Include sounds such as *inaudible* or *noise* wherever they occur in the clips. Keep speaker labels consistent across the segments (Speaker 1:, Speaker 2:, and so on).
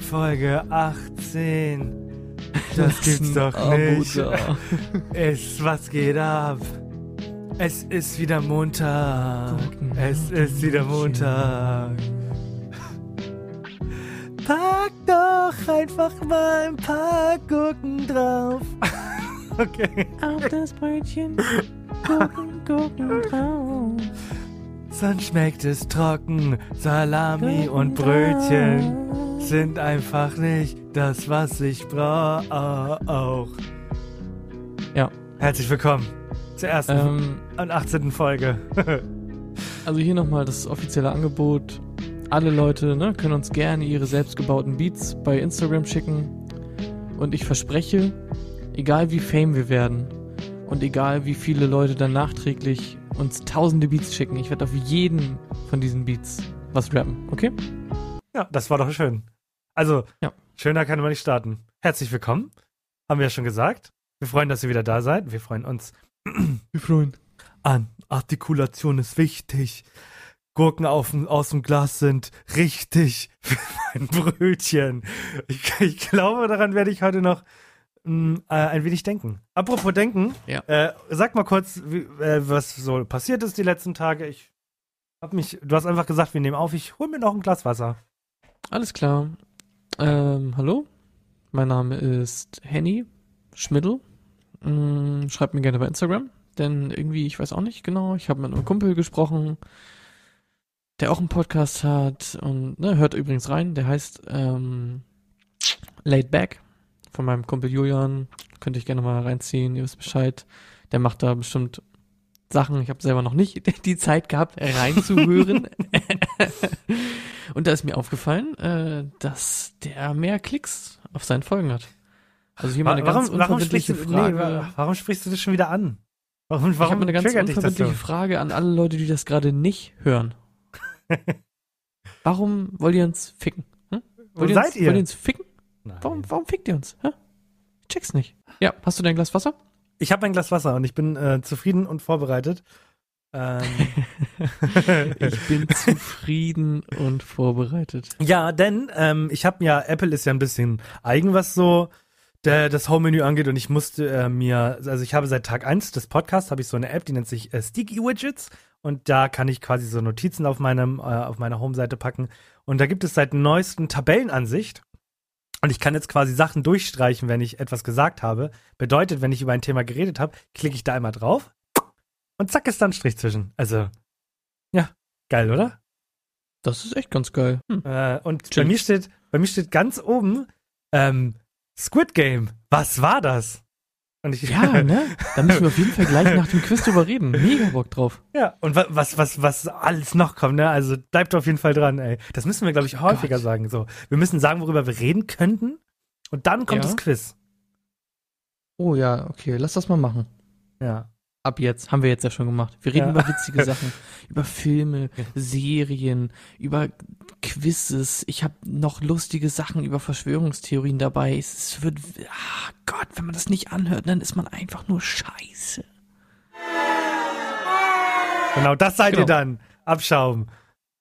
Speaker 1: Folge 18. Das gibt's doch nicht. Es, was geht ab? Es ist wieder Montag. Es ist wieder Montag. Pack doch einfach mal ein paar Gurken drauf. *laughs* Okay.
Speaker 2: Auf das Brötchen, gucken, gucken drauf.
Speaker 1: Sonst schmeckt es trocken. Salami und Brötchen sind einfach nicht das, was ich brauche.
Speaker 2: Ja,
Speaker 1: Herzlich willkommen zur ersten
Speaker 2: ähm,
Speaker 1: und 18. Folge. *laughs*
Speaker 2: also hier nochmal das offizielle Angebot. Alle Leute ne, können uns gerne ihre selbstgebauten Beats bei Instagram schicken. Und ich verspreche, egal wie fame wir werden und egal wie viele Leute dann nachträglich uns tausende Beats schicken, ich werde auf jeden von diesen Beats was rappen, okay?
Speaker 1: ja, das war doch schön. Also,
Speaker 2: Ja.
Speaker 1: schöner kann man nicht starten. Herzlich willkommen. Haben wir ja schon gesagt. Wir freuen, dass ihr wieder da seid. Wir freuen uns *clears throat*
Speaker 2: Wir freuen.
Speaker 1: an. Artikulation ist wichtig. Gurken auf, aus dem Glas sind richtig *laughs* für mein Brötchen. Ich, ich glaube, daran werde ich heute noch mh, äh, ein wenig denken. Apropos denken,
Speaker 2: Ja.
Speaker 1: äh, sag mal kurz, wie, äh, was so passiert ist die letzten Tage. Ich hab mich, du hast einfach gesagt, wir nehmen auf. Ich hol mir noch ein Glas Wasser.
Speaker 2: Alles klar. Ähm, hallo? Mein Name ist Henny Schmiddel. Mm, schreibt mir gerne bei Instagram, denn irgendwie, ich weiß auch nicht genau, ich habe mit einem Kumpel gesprochen, der auch einen Podcast hat und ne, hört übrigens rein, der heißt ähm, Laid Back von meinem Kumpel Julian. Könnte ich gerne mal reinziehen, ihr wisst Bescheid. Der macht da bestimmt Sachen, ich habe selber noch nicht *laughs* die Zeit gehabt, reinzuhören. *laughs* Und da ist mir aufgefallen, äh, dass der mehr Klicks auf seinen Folgen hat. Also hier mal eine ganz
Speaker 1: warum, warum, sprichst
Speaker 2: unverbindliche
Speaker 1: du, nee,
Speaker 2: Frage.
Speaker 1: wa- warum sprichst du das schon wieder an? Warum,
Speaker 2: ich habe
Speaker 1: warum
Speaker 2: eine ganz unverbindliche Frage an alle Leute, die das gerade nicht hören. *laughs* Warum wollt ihr uns ficken? Hm?
Speaker 1: Wo
Speaker 2: Wollt
Speaker 1: seid
Speaker 2: uns,
Speaker 1: ihr?
Speaker 2: Wollt ihr uns ficken?
Speaker 1: Nein.
Speaker 2: Warum, warum fickt ihr uns? Hä? Ich check's nicht. Ja, hast du dein Glas Wasser?
Speaker 1: Ich habe ein Glas Wasser und ich bin äh, zufrieden und vorbereitet. Ähm, *laughs*
Speaker 2: Ich bin zufrieden und vorbereitet.
Speaker 1: ja, denn ähm, ich habe ja, Apple ist ja ein bisschen eigen, was so der, das Home-Menü angeht und ich musste äh, mir, also ich habe seit Tag 1 des Podcasts, habe ich so eine App, die nennt sich äh, Sticky Widgets und da kann ich quasi so Notizen auf meinem, äh, auf meiner Home-Seite packen und da gibt es seit neuesten Tabellenansicht und ich kann jetzt quasi Sachen durchstreichen, wenn ich etwas gesagt habe. Bedeutet, wenn ich über ein Thema geredet habe, klicke ich da einmal drauf und zack ist dann ein Strich zwischen. Also, ja, geil, oder?
Speaker 2: Das ist echt ganz geil. Hm.
Speaker 1: Äh, und bei
Speaker 2: Stimmt.
Speaker 1: mir steht, bei mir steht ganz oben ähm, Squid Game. Was war das? Und ich,
Speaker 2: Ja, ne? Da müssen wir auf jeden Fall gleich nach dem Quiz drüber reden. Mega Bock drauf.
Speaker 1: ja. Und wa was, was, was alles noch kommt, ne? Also bleibt auf jeden Fall dran, ey. Das müssen wir, glaube ich, häufiger
Speaker 2: Gott.
Speaker 1: sagen. So, wir müssen sagen, worüber wir reden könnten. Und dann kommt
Speaker 2: Ja.
Speaker 1: das Quiz.
Speaker 2: Oh ja, okay, lass das mal machen.
Speaker 1: Ja.
Speaker 2: Ab jetzt, haben wir jetzt ja schon gemacht. Wir reden
Speaker 1: Ja.
Speaker 2: über witzige *laughs* Sachen, über Filme, Serien, über Quizzes. Ich habe noch lustige Sachen über Verschwörungstheorien dabei. Es wird, ah Gott, wenn man das nicht anhört, dann ist man einfach nur scheiße.
Speaker 1: Genau, das seid
Speaker 2: Genau.
Speaker 1: ihr dann. Abschaum.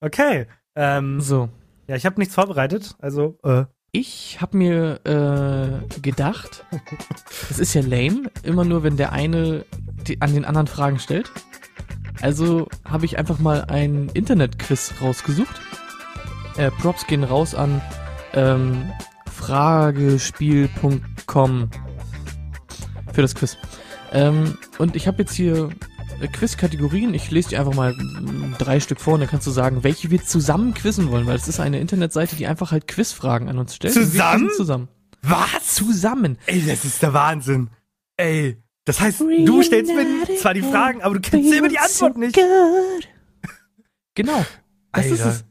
Speaker 1: Okay. Ähm,
Speaker 2: So,
Speaker 1: ja, ich habe nichts vorbereitet. Also, äh,
Speaker 2: ich habe mir äh, gedacht, *laughs* es ist ja lame, immer nur wenn der eine die, an den anderen Fragen stellt. Also habe ich einfach mal ein Internet-Quiz rausgesucht. Äh, Props gehen raus an ähm, fragespiel.com für das Quiz. Ähm, und ich habe jetzt hier äh, Quiz-Kategorien. Ich lese dir einfach mal mm, drei Stück vor und dann kannst du sagen, welche wir zusammen quizzen wollen, weil es ist eine Internetseite, die einfach halt Quizfragen an uns stellt.
Speaker 1: Zusammen?
Speaker 2: Zusammen.
Speaker 1: was?
Speaker 2: Zusammen.
Speaker 1: Ey, das ist der Wahnsinn. Ey, das heißt, du stellst mir zwar die Fragen, aber du kennst immer die Antwort nicht.
Speaker 2: Genau. Das ist
Speaker 1: Alter.
Speaker 2: es.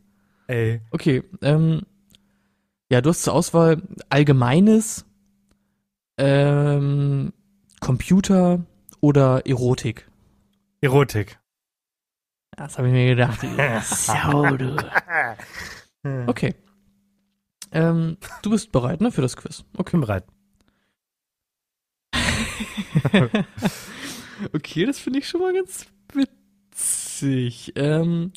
Speaker 1: Ey,
Speaker 2: Okay, ähm, Ja, du hast zur Auswahl Allgemeines, ähm, Computer oder Erotik.
Speaker 1: Erotik.
Speaker 2: Das habe ich mir gedacht. Sau, du. *laughs* Okay. Ähm, du bist bereit, ne, für das Quiz?
Speaker 1: Ich bin bereit. *laughs*
Speaker 2: okay, das finde ich schon mal ganz witzig. Ähm,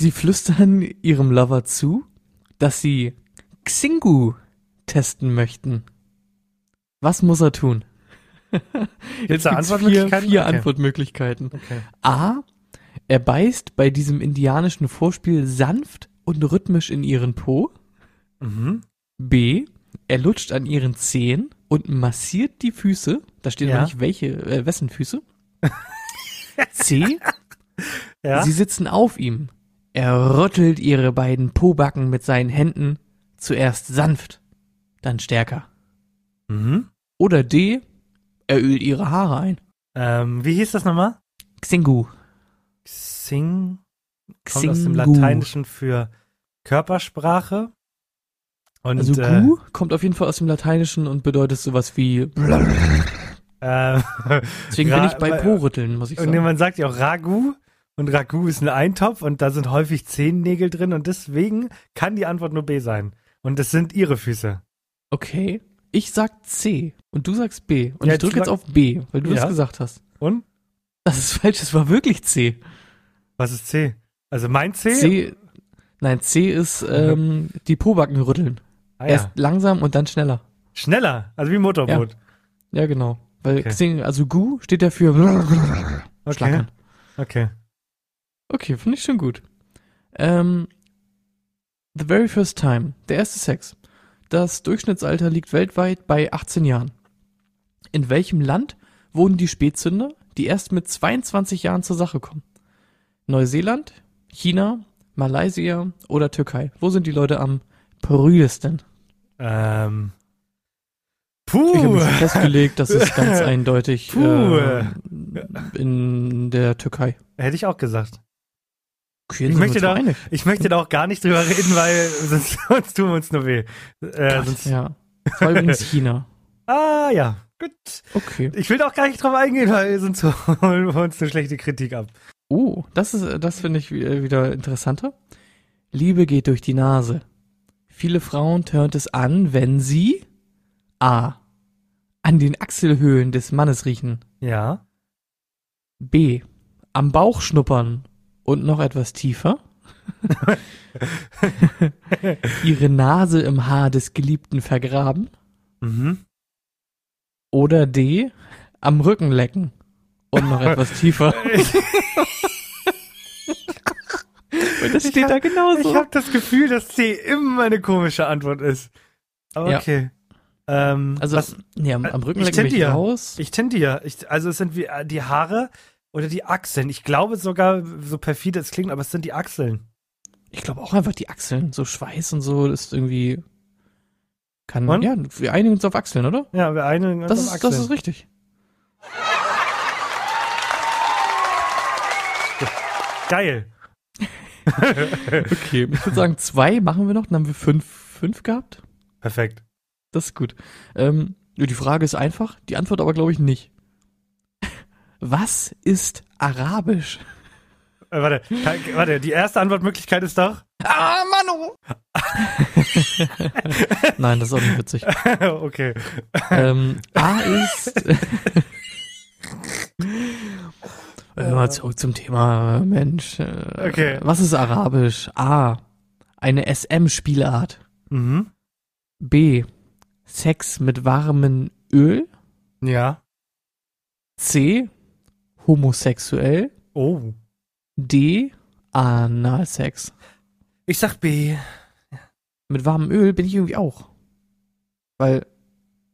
Speaker 2: sie flüstern ihrem Lover zu, dass sie Xingu testen möchten. Was muss er tun? *laughs*
Speaker 1: Jetzt Antwortmöglichkeiten?
Speaker 2: Vier, vier
Speaker 1: Okay.
Speaker 2: Antwortmöglichkeiten.
Speaker 1: Okay.
Speaker 2: A. Er beißt bei diesem indianischen Vorspiel sanft und rhythmisch in ihren Po.
Speaker 1: Mhm.
Speaker 2: B. Er lutscht an ihren Zehen und massiert die Füße. Da steht
Speaker 1: Ja.
Speaker 2: aber nicht welche, äh, wessen Füße. *laughs* C.
Speaker 1: Ja.
Speaker 2: Sie sitzen auf ihm. Er rüttelt ihre beiden Pobacken mit seinen Händen. Zuerst sanft, dann stärker.
Speaker 1: mhm.
Speaker 2: Oder D. Er ölt ihre Haare ein.
Speaker 1: ähm, wie hieß das nochmal?
Speaker 2: Xingu.
Speaker 1: Xing kommt aus dem
Speaker 2: Xingu.
Speaker 1: Lateinischen für Körpersprache. Und
Speaker 2: Also
Speaker 1: äh,
Speaker 2: Gu kommt auf jeden Fall aus dem Lateinischen und bedeutet sowas wie.
Speaker 1: äh, *laughs*
Speaker 2: Deswegen bin ich bei Po-Rütteln, muss ich
Speaker 1: und
Speaker 2: sagen.
Speaker 1: man sagt ja auch Ragu. Und Ragu ist ein Eintopf und da sind häufig Zehennägel drin und deswegen kann die Antwort nur B sein. Und das sind ihre Füße.
Speaker 2: Okay. Ich sag C und du sagst B. Und
Speaker 1: Ja,
Speaker 2: ich drücke
Speaker 1: jetzt
Speaker 2: auf B, weil du
Speaker 1: Ja.
Speaker 2: das gesagt hast.
Speaker 1: Und?
Speaker 2: Das ist falsch, es war wirklich C.
Speaker 1: Was ist C? Also mein C?
Speaker 2: C. Nein, C ist ähm, die Pobacken rütteln.
Speaker 1: Ah,
Speaker 2: Erst
Speaker 1: ja.
Speaker 2: langsam und dann schneller.
Speaker 1: Schneller, also wie Motorboot.
Speaker 2: Ja, genau. Weil
Speaker 1: Okay.
Speaker 2: Xing, also Gu steht ja für
Speaker 1: Okay.
Speaker 2: Schlackern.
Speaker 1: Okay.
Speaker 2: Okay, finde ich schon gut. Ähm, the very first time, der erste Sex. Das Durchschnittsalter liegt weltweit bei 18 Jahren. In welchem Land wohnen die Spätzünder, die erst mit 22 Jahren zur Sache kommen? Neuseeland, China, Malaysia oder Türkei? Wo sind die Leute am prüdesten?
Speaker 1: Ähm.
Speaker 2: Ich habe
Speaker 1: Puh.
Speaker 2: mich festgelegt, das ist ganz *laughs* eindeutig
Speaker 1: Puh.
Speaker 2: äh, in der Türkei.
Speaker 1: Hätte ich auch gesagt. Ich möchte da-. Ich möchte da auch gar nicht drüber reden, weil *laughs* sonst, sonst tun wir uns nur weh. Äh, sonst,
Speaker 2: Ja. Das war übrigens China. *laughs*
Speaker 1: Ah ja, gut.
Speaker 2: Okay.
Speaker 1: Ich will da auch gar nicht drauf eingehen, weil sonst *laughs* holen wir uns eine schlechte Kritik ab.
Speaker 2: Oh, das ist, das finde ich wi- wieder interessanter. Liebe geht durch die Nase. Viele Frauen tönt es an, wenn sie A. an den Achselhöhlen des Mannes riechen.
Speaker 1: Ja.
Speaker 2: B. am Bauch schnuppern und noch etwas tiefer. *laughs* Ihre Nase im Haar des Geliebten vergraben.
Speaker 1: Mhm.
Speaker 2: Oder D. am Rücken lecken und noch etwas tiefer. *laughs* Und das
Speaker 1: Ich
Speaker 2: steht
Speaker 1: hab-
Speaker 2: da genauso.
Speaker 1: Ich habe das Gefühl, dass C immer eine komische Antwort ist. Aber
Speaker 2: Ja.
Speaker 1: okay. Ähm,
Speaker 2: Also,
Speaker 1: was,
Speaker 2: nee, am, am Rücken
Speaker 1: ich
Speaker 2: lecken ich
Speaker 1: tendiere.
Speaker 2: raus.
Speaker 1: ich tendiere. Ich, also es sind wie äh, die Haare oder die Achseln. Ich glaube sogar, so perfide es klingt, aber es sind die Achseln.
Speaker 2: Ich glaube auch einfach die Achseln, so Schweiß und so, das ist irgendwie kann
Speaker 1: Und?
Speaker 2: ja, wir einigen uns auf Achseln, oder?
Speaker 1: Ja, wir einigen uns
Speaker 2: Das
Speaker 1: auf
Speaker 2: ist,
Speaker 1: Achseln.
Speaker 2: das ist richtig.
Speaker 1: Geil. *laughs*
Speaker 2: Okay, ich würde sagen, zwei machen wir noch, dann haben wir fünf, fünf gehabt.
Speaker 1: Perfekt.
Speaker 2: Das ist gut. Ähm, die Frage ist einfach, die Antwort aber glaube ich nicht. Was ist Arabisch?
Speaker 1: Äh, warte, kann, warte, die erste Antwortmöglichkeit ist doch.
Speaker 2: Ah, Manu! *laughs* Nein, das ist auch nicht witzig. *laughs*
Speaker 1: okay.
Speaker 2: ähm, A ist. Äh, Mal zurück zum Thema, Mensch. Äh,
Speaker 1: Okay.
Speaker 2: Was ist Arabisch? A. Eine SM-Spielart.
Speaker 1: Mhm.
Speaker 2: B. Sex mit warmem Öl.
Speaker 1: Ja.
Speaker 2: C. Homosexuell.
Speaker 1: Oh.
Speaker 2: D. Analsex.
Speaker 1: Ich sag B.
Speaker 2: Mit warmem Öl bin ich irgendwie auch. Weil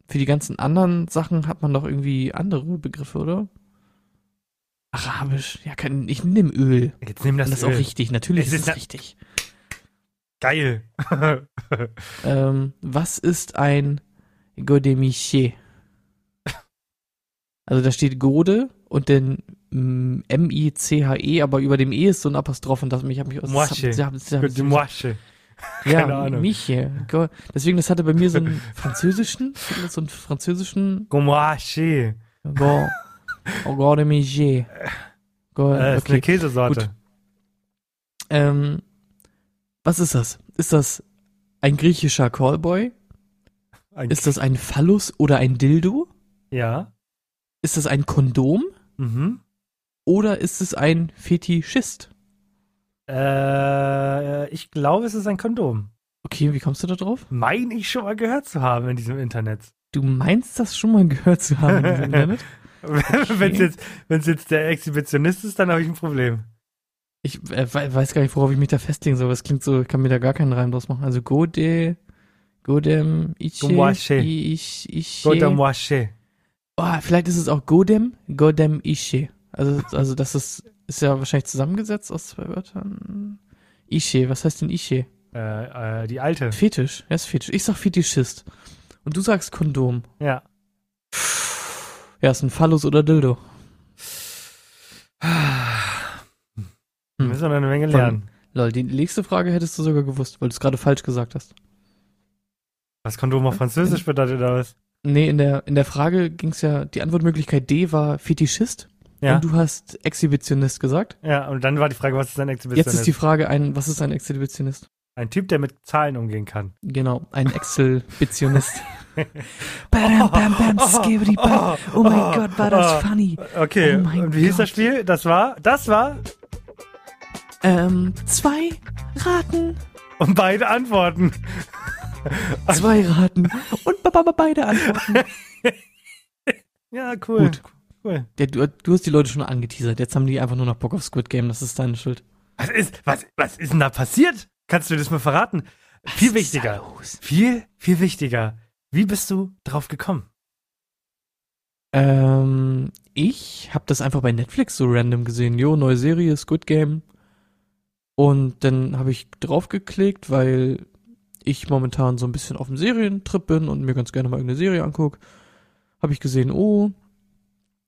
Speaker 2: für die ganzen anderen Sachen hat man doch irgendwie andere Begriffe, oder? Arabisch. Ja, kann, ich nehme Öl.
Speaker 1: Jetzt nimm das,
Speaker 2: das ist
Speaker 1: Öl.
Speaker 2: auch richtig. Natürlich
Speaker 1: Es
Speaker 2: ist
Speaker 1: ist
Speaker 2: es richtig.
Speaker 1: Geil. *laughs*
Speaker 2: Ähm, was ist ein Godemiché? Also da steht Gode und dann mm, M-I-C-H-E, aber über dem E ist so ein Apostroph und das mich hat mich
Speaker 1: Moache.
Speaker 2: das- das- das-
Speaker 1: Gut, die Moasche. Keine
Speaker 2: ja,
Speaker 1: Ahnung.
Speaker 2: Miche. Deswegen, das hatte bei mir so einen französischen, *laughs* so einen französischen
Speaker 1: Gomoache.
Speaker 2: Go, oh Gott, Miche. Go,
Speaker 1: Äh, ist eine
Speaker 2: okay.
Speaker 1: Käsesorte.
Speaker 2: gut. Ähm, was ist das? Ist das ein griechischer Callboy?
Speaker 1: Ein-
Speaker 2: Ist das ein Phallus oder ein Dildo?
Speaker 1: ja.
Speaker 2: Ist das ein Kondom?
Speaker 1: Mhm.
Speaker 2: Oder ist es ein Fetischist?
Speaker 1: Äh, ich glaube, es ist ein Kondom.
Speaker 2: Okay, wie kommst du da drauf?
Speaker 1: Meine ich schon mal gehört zu haben in diesem Internet.
Speaker 2: Du meinst das schon mal gehört zu haben in diesem *laughs* Internet?
Speaker 1: Wenn es jetzt, wenn's jetzt der Exhibitionist ist, dann habe ich ein Problem.
Speaker 2: Ich äh, we- weiß gar nicht, worauf ich mich da festlegen soll. Das klingt so, ich kann mir da gar keinen Reim draus machen. Also Gode, Godem, Iche,
Speaker 1: Gomache.
Speaker 2: Ich, Iche.
Speaker 1: Godamoache.
Speaker 2: Oh, vielleicht ist es auch Godem, Godem, Iche. Also, also das ist, ist ja wahrscheinlich zusammengesetzt aus zwei Wörtern. Iche, was heißt denn Iche?
Speaker 1: Äh, äh, die alte.
Speaker 2: Fetisch, ja, ist Fetisch. Ich sag Fetischist. Und du sagst Kondom.
Speaker 1: Ja.
Speaker 2: Ja, ist ein Phallus oder Dildo.
Speaker 1: Wir müssen noch eine Menge
Speaker 2: Von-
Speaker 1: lernen.
Speaker 2: Lol, die nächste Frage hättest du sogar gewusst, weil du es gerade falsch gesagt hast.
Speaker 1: Was Kondom auf Französisch bedeutet oder was?
Speaker 2: Nee, in der, in der Frage ging es ja, die Antwortmöglichkeit D war Fetischist
Speaker 1: Ja.
Speaker 2: und du hast Exhibitionist gesagt.
Speaker 1: Ja, und dann war die Frage, was ist ein
Speaker 2: Jetzt
Speaker 1: Exhibitionist?
Speaker 2: ist die Frage ein, was ist ein Exhibitionist?
Speaker 1: ein Typ, der mit Zahlen umgehen kann.
Speaker 2: Genau, ein Exhibitionist. *laughs* bam, bam, bam, skibidi, bam. Oh mein Gott, war das
Speaker 1: oh.
Speaker 2: funny.
Speaker 1: Okay,
Speaker 2: Oh
Speaker 1: und wie hieß das
Speaker 2: Gott.
Speaker 1: Spiel? Das war, das war,
Speaker 2: Ähm, zwei Raten,
Speaker 1: und beide Antworten.
Speaker 2: zwei Raten und ba- beide Antworten. *laughs*
Speaker 1: Ja, cool.
Speaker 2: Gut.
Speaker 1: Cool.
Speaker 2: Ja, du, du hast die Leute schon angeteasert. Jetzt haben die einfach nur noch Bock auf Squid Game. Das ist deine Schuld.
Speaker 1: Was ist, was, was ist denn da passiert? Kannst du das mal verraten? viel
Speaker 2: Was da
Speaker 1: wichtiger. Viel, viel wichtiger. Wie bist du drauf gekommen?
Speaker 2: Ähm, ich habe das einfach bei Netflix so random gesehen. Jo, neue Serie, Squid Game. Und dann habe ich draufgeklickt, weil ich momentan so ein bisschen auf dem Serientrip bin und mir ganz gerne mal irgendeine Serie anguck. Habe ich gesehen, oh,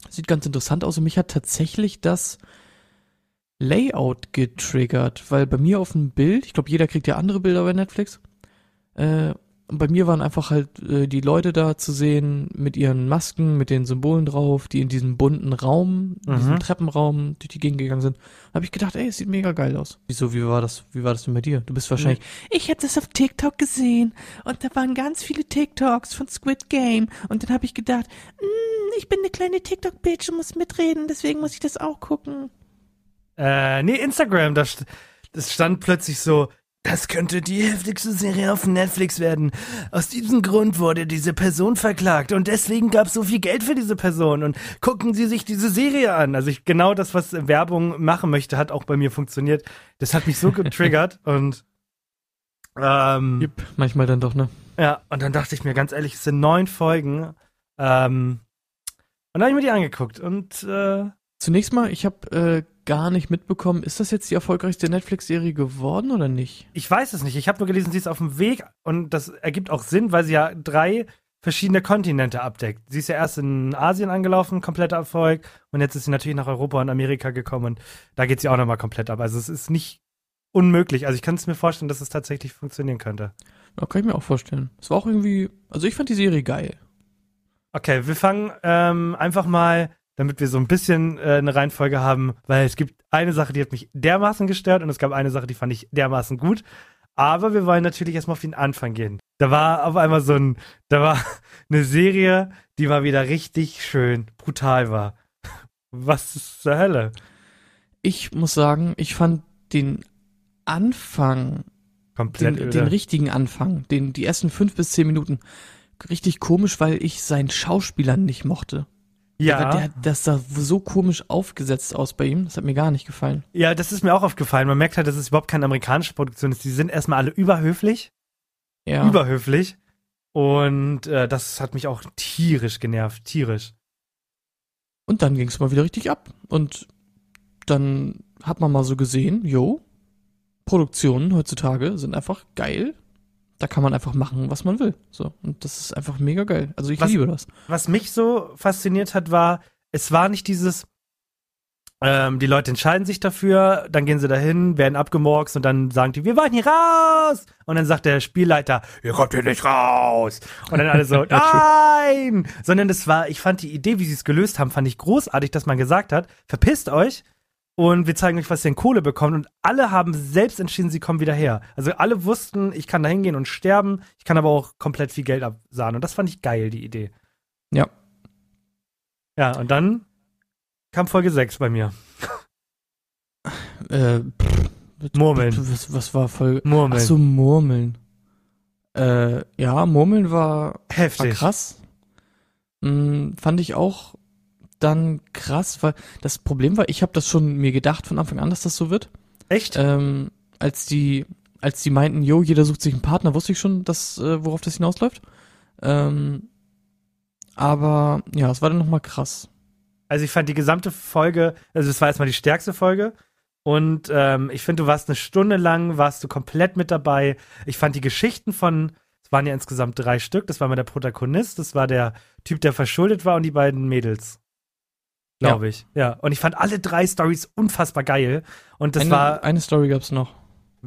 Speaker 2: sieht ganz interessant aus. Und mich hat tatsächlich das Layout getriggert, weil bei mir auf dem Bild, ich glaube, jeder kriegt ja andere Bilder bei Netflix, äh, und bei mir waren einfach halt äh, die Leute da zu sehen mit ihren Masken, mit den Symbolen drauf, die in diesem bunten Raum, in diesem
Speaker 1: Mhm.
Speaker 2: Treppenraum durch die Gegend gegangen sind. Habe ich gedacht, ey, es sieht mega geil aus. Wieso, wie war das, wie war das denn bei dir? Du bist wahrscheinlich, ich habe das auf TikTok gesehen und da waren ganz viele TikToks von Squid Game und dann habe ich gedacht, mm, ich bin eine kleine TikTok-Bitch und muss mitreden, deswegen muss ich das auch gucken.
Speaker 1: Äh, nee, Instagram, das, das stand plötzlich so, das könnte die heftigste Serie auf Netflix werden. Aus diesem Grund wurde diese Person verklagt und deswegen gab es so viel Geld für diese Person und gucken Sie sich diese Serie an. Also ich, genau das, was Werbung machen möchte, hat auch bei mir funktioniert. Das hat mich so getriggert *laughs* und ähm,
Speaker 2: Jupp, manchmal dann doch, ne?
Speaker 1: ja, und dann dachte ich mir ganz ehrlich, es sind neun Folgen. Ähm, und dann habe ich mir die angeguckt und äh,
Speaker 2: Zunächst mal, ich habe äh, gar nicht mitbekommen, ist das jetzt die erfolgreichste Netflix-Serie geworden oder nicht?
Speaker 1: Ich weiß es nicht. Ich habe nur gelesen, sie ist auf dem Weg und das ergibt auch Sinn, weil sie ja drei verschiedene Kontinente abdeckt. Sie ist ja erst in Asien angelaufen, kompletter Erfolg, und jetzt ist sie natürlich nach Europa und Amerika gekommen und da geht sie auch nochmal komplett ab. Also es ist nicht unmöglich. Also ich kann es mir vorstellen, dass es tatsächlich funktionieren könnte.
Speaker 2: Ja, kann ich mir auch vorstellen. Es war auch irgendwie, also ich fand die Serie geil.
Speaker 1: Okay, wir fangen ähm, einfach mal, damit wir so ein bisschen äh, eine Reihenfolge haben, weil es gibt eine Sache, die hat mich dermaßen gestört und es gab eine Sache, die fand ich dermaßen gut. Aber wir wollen natürlich erstmal auf den Anfang gehen. Da war auf einmal so ein, da war *laughs* eine Serie, die mal wieder richtig schön brutal war. Was ist zur Hölle?
Speaker 2: Ich muss sagen, ich fand den Anfang,
Speaker 1: Komplett
Speaker 2: den, den richtigen Anfang, den, die ersten fünf bis zehn Minuten, richtig komisch, weil ich seinen Schauspieler nicht mochte.
Speaker 1: Ja,
Speaker 2: Der, der, das sah so komisch aufgesetzt aus bei ihm. Das hat mir gar nicht gefallen.
Speaker 1: ja, das ist mir auch aufgefallen. Man merkt halt, dass es überhaupt keine amerikanische Produktion ist. Die sind erstmal alle überhöflich.
Speaker 2: Ja.
Speaker 1: überhöflich. Und äh, das hat mich auch tierisch genervt, tierisch.
Speaker 2: Und dann ging es mal wieder richtig ab. Und dann hat man mal so gesehen, jo, Produktionen heutzutage sind einfach geil. Da kann man einfach machen, was man will. So. Und das ist einfach mega geil. Also ich
Speaker 1: Was-
Speaker 2: liebe das.
Speaker 1: Was mich so fasziniert hat, war, es war nicht dieses, Ähm, die Leute entscheiden sich dafür, dann gehen sie dahin, werden abgemorkst und dann sagen die, wir wollen hier raus. Und dann sagt der Spielleiter, ihr kommt hier nicht raus. Und dann alle so, *laughs* nein! Sondern das war, ich fand die Idee, wie sie es gelöst haben, fand ich großartig, dass man gesagt hat, verpisst euch und wir zeigen euch, was ihr in Kohle bekommt. Und alle haben selbst entschieden, sie kommen wieder her. Also alle wussten, ich kann da hingehen und sterben, ich kann aber auch komplett viel Geld absahnen. Und das fand ich geil, die Idee.
Speaker 2: Ja.
Speaker 1: Ja, und dann kam Folge 6 bei mir.
Speaker 2: Äh, pff,
Speaker 1: Murmeln.
Speaker 2: Was, was war Folge?
Speaker 1: Murmeln.
Speaker 2: Ach so, Murmeln. Äh, ja, Murmeln war, war
Speaker 1: Heftig.
Speaker 2: krass. Hm, fand ich auch dann krass, weil das Problem war, ich habe das schon mir gedacht von Anfang an, dass das so wird.
Speaker 1: Echt?
Speaker 2: Ähm, als die, als die meinten, jo, jeder sucht sich einen Partner, wusste ich schon, dass, äh, worauf das hinausläuft. Ähm, aber ja, es war dann nochmal krass.
Speaker 1: Also ich fand die gesamte Folge, also es war erstmal die stärkste Folge. Und ähm, ich finde, du warst eine Stunde lang, warst du komplett mit dabei. Ich fand die Geschichten von, es waren ja insgesamt drei Stück, das war mal der Protagonist, das war der Typ, der verschuldet war und die beiden Mädels. Glaube ich. Ja. Und ich fand alle drei Stories unfassbar geil. Und das
Speaker 2: eine,
Speaker 1: war,
Speaker 2: eine Story gab's noch.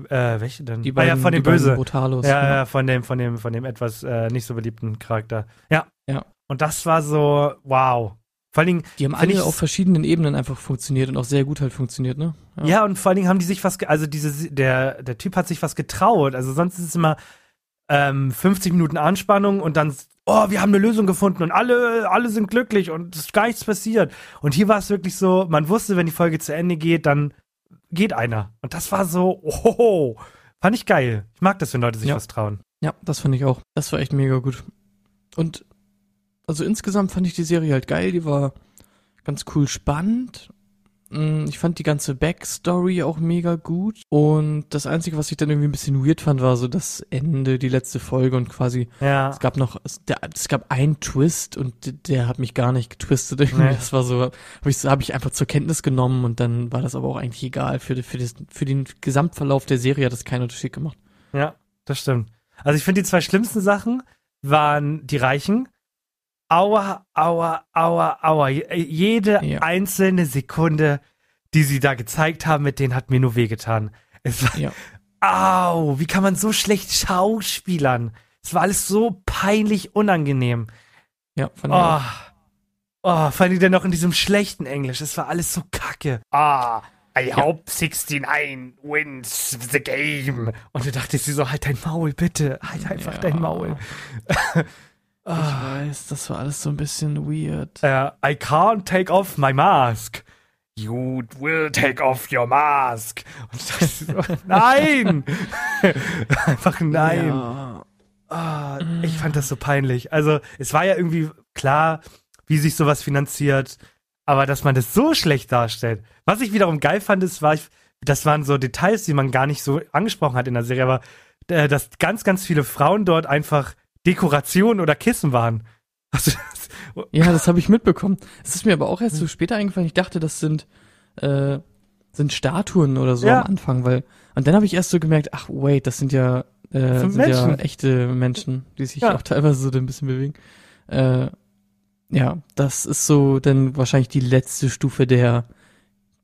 Speaker 1: äh, welche denn?
Speaker 2: Die
Speaker 1: ah,
Speaker 2: beiden,
Speaker 1: ja, von dem Böse.
Speaker 2: Brutalos.
Speaker 1: Ja, ja, von dem, von dem, von dem etwas äh, nicht so beliebten Charakter. Ja.
Speaker 2: Ja.
Speaker 1: Und das war so, wow. Vor allen Dingen,
Speaker 2: Die haben alle auf verschiedenen Ebenen einfach funktioniert und auch sehr gut halt funktioniert, ne?
Speaker 1: Ja. und vor allen Dingen haben die sich was, also diese, der, der Typ hat sich was getraut. Also sonst ist es immer ähm, 50 Minuten Anspannung und dann, oh, wir haben eine Lösung gefunden und alle, alle sind glücklich und es ist gar nichts passiert. Und hier war es wirklich so, man wusste, wenn die Folge zu Ende geht, dann geht einer. Und das war so, oh, fand ich geil. Ich mag das, wenn Leute sich
Speaker 2: Ja.
Speaker 1: was trauen.
Speaker 2: Ja, das fand ich auch. Das war echt mega gut. Und also insgesamt fand ich die Serie halt geil, die war ganz cool spannend. Mm, Ich fand die ganze Backstory auch mega gut. Und das Einzige, was ich dann irgendwie ein bisschen weird fand, war so das Ende, die letzte Folge und quasi,
Speaker 1: Ja.
Speaker 2: es gab noch, es, der, es gab einen Twist und der hat mich gar nicht getwistet irgendwie.
Speaker 1: Nee.
Speaker 2: Das war so, habe ich, hab ich einfach zur Kenntnis genommen und dann war das aber auch eigentlich egal. Für, für, das, für den Gesamtverlauf der Serie hat das keinen Unterschied gemacht.
Speaker 1: Ja, das stimmt. Also ich finde, die zwei schlimmsten Sachen waren die Reichen. Aua, aua, aua, aua. Je- Jede
Speaker 2: Ja.
Speaker 1: einzelne Sekunde, die sie da gezeigt haben, mit denen hat mir nur wehgetan. Es war,
Speaker 2: Ja.
Speaker 1: au, wie kann man so schlecht schauspielern? Es war alles so peinlich unangenehm.
Speaker 2: Ja, fand ich auch.
Speaker 1: Oh, oh, vor allem dann noch in diesem schlechten Englisch. Es war alles so kacke. Ah, I hope 69 wins the game. Und du dachtest dir so, halt dein Maul, bitte. Halt einfach
Speaker 2: Ja.
Speaker 1: dein Maul. *laughs*
Speaker 2: Ich weiß, das war alles so ein bisschen weird.
Speaker 1: Äh, I can't take off my mask. You will take off your mask. So, *laughs* nein! *laughs* Einfach nein.
Speaker 2: Ja.
Speaker 1: Ah, ich fand das so peinlich. Also, es war ja irgendwie klar, wie sich sowas finanziert, aber dass man das so schlecht darstellt. Was ich wiederum geil fand, ist, war, ich, das waren so Details, die man gar nicht so angesprochen hat in der Serie, aber äh, dass ganz, ganz viele Frauen dort einfach Dekoration oder Kissen waren. Also, das,
Speaker 2: Ja, das habe ich mitbekommen. Es ist mir aber auch erst so später eingefallen. Ich dachte, das sind äh, sind Statuen oder so
Speaker 1: Ja.
Speaker 2: am Anfang, weil und dann habe ich erst so gemerkt, ach wait, das sind ja äh,
Speaker 1: sind
Speaker 2: sind ja
Speaker 1: Menschen.
Speaker 2: echte Menschen, die sich
Speaker 1: Ja.
Speaker 2: auch teilweise so ein bisschen bewegen. Äh, ja, das ist so dann wahrscheinlich die letzte Stufe der